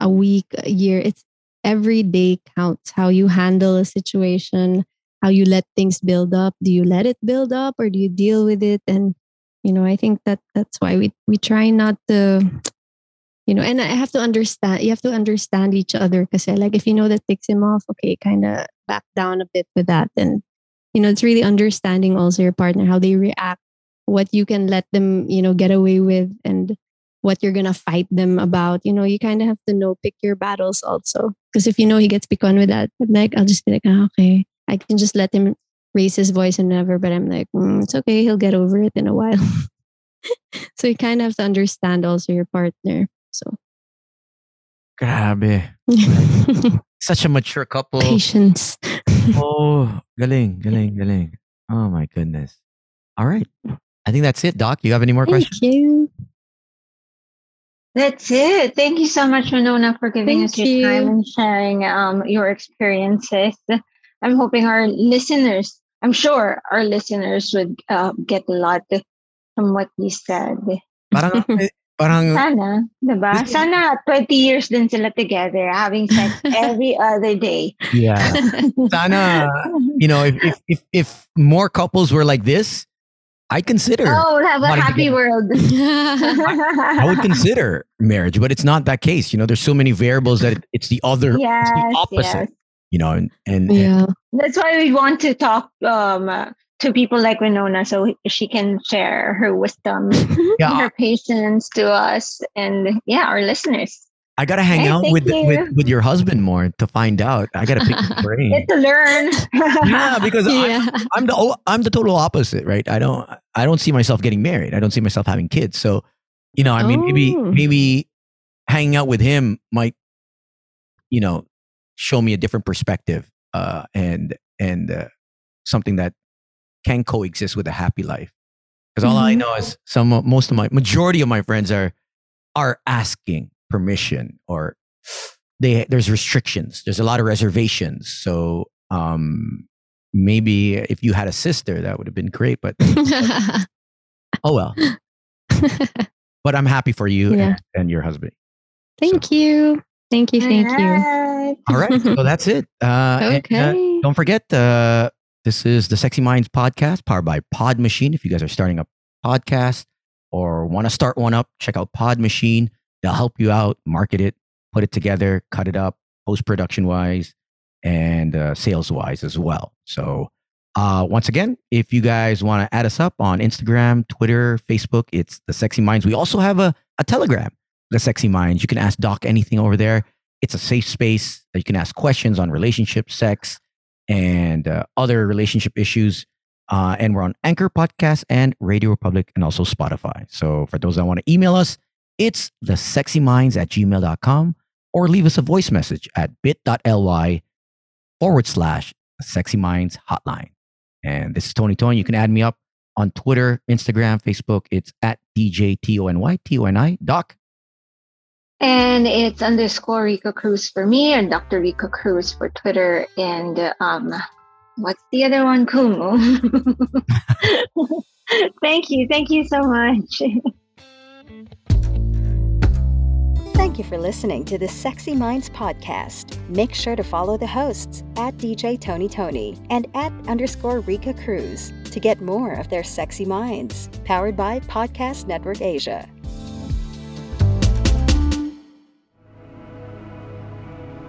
a week, a year. It's every day counts. How you handle a situation, how you let things build up. Do you let it build up or do you deal with it? And, you know, I think that that's why we, we try not to, you know, and I have to understand, you have to understand each other because like if you know that ticks him off, okay, kind of back down a bit with that. And, you know, it's really understanding also your partner, how they react, what you can let them, you know, get away with and what you're going to fight them about. You know, you kind of have to know, pick your battles also. Because if you know he gets picked on with that, like, I'll just be like, ah, okay, I can just let him raise his voice and never, but I'm like, mm, it's okay. He'll get over it in a while. so you kind of have to understand also your partner. So Grabe. Such a mature couple. patience. Oh, galing, galing, galing. Oh my goodness. All right. I think that's it, Doc. You have any more Thank questions? you. That's it. Thank you so much, Winona, for giving us Thank your time and sharing um, your experiences. I'm hoping our listeners, I'm sure our listeners would uh, get a lot from what you said. Parang, eh, parang, Sana, diba? Sana 20 years din sila together, having sex every other day. yeah. Sana, you know, if, if, if, if more couples were like this, I consider, Oh, we'll have a happy world. I would consider marriage, but it's not that case. You know, there's so many variables that it- it's the other, it's the opposite, yes. You know, and, and, and yeah. That's why we want to talk um, uh, to people like Winona so she can share her wisdom, yeah, her patience to us, and yeah, our listeners. I gotta hang Hey, out with, with you. with your husband more to find out. I gotta pick his brain. Get to learn. yeah, because I, yeah. I'm the I'm the total opposite, right? I don't I don't see myself getting married. I don't see myself having kids. So, you know, I mean, maybe Oh. maybe hanging out with him might, you know, show me a different perspective, uh, and and uh, something that can coexist with a happy life. Because all I Mhm. know is some of- most of my majority of my friends are are asking permission or they there's restrictions. There's a lot of reservations. So um maybe if you had a sister that would have been great, but oh well. But I'm happy for you Yeah. and, and your husband. thank you. Thank you. Thank you. All right. so that's it. Uh, and, uh, Okay. don't forget, uh, this is the Sexy Minds podcast powered by Pod Machine. If you guys are starting a podcast or want to start one up, check out Pod Machine. They'll help you out, market it, put it together, cut it up, post production wise, and uh, sales wise as well. So, uh, once again, if you guys want to add us up on Instagram, Twitter, Facebook, it's the Sexy Minds. We also have a, a Telegram, the Sexy Minds. You can ask Doc anything over there. It's a safe space that you can ask questions on relationship, sex, and uh, other relationship issues. Uh, and we're on Anchor Podcast and Radio Republic and also Spotify. So for those that want to email us, it's the sexyminds at gmail.com or leave us a voice message at bit.ly forward slash sexy minds hotline. And this is Tony Toni. You can add me up on Twitter, Instagram, Facebook. It's at DJ T O N Y T O N I. Doc. And it's underscore Rica Cruz for me and Dr. Rica Cruz for Twitter. And um, what's the other one? Kumu. Thank you. Thank you so much. Thank you for listening to the Sexy Minds podcast. Make sure to follow the hosts at DJ Tony Toni and at underscore Rica Cruz to get more of their sexy minds. Powered by Podcast Network Asia.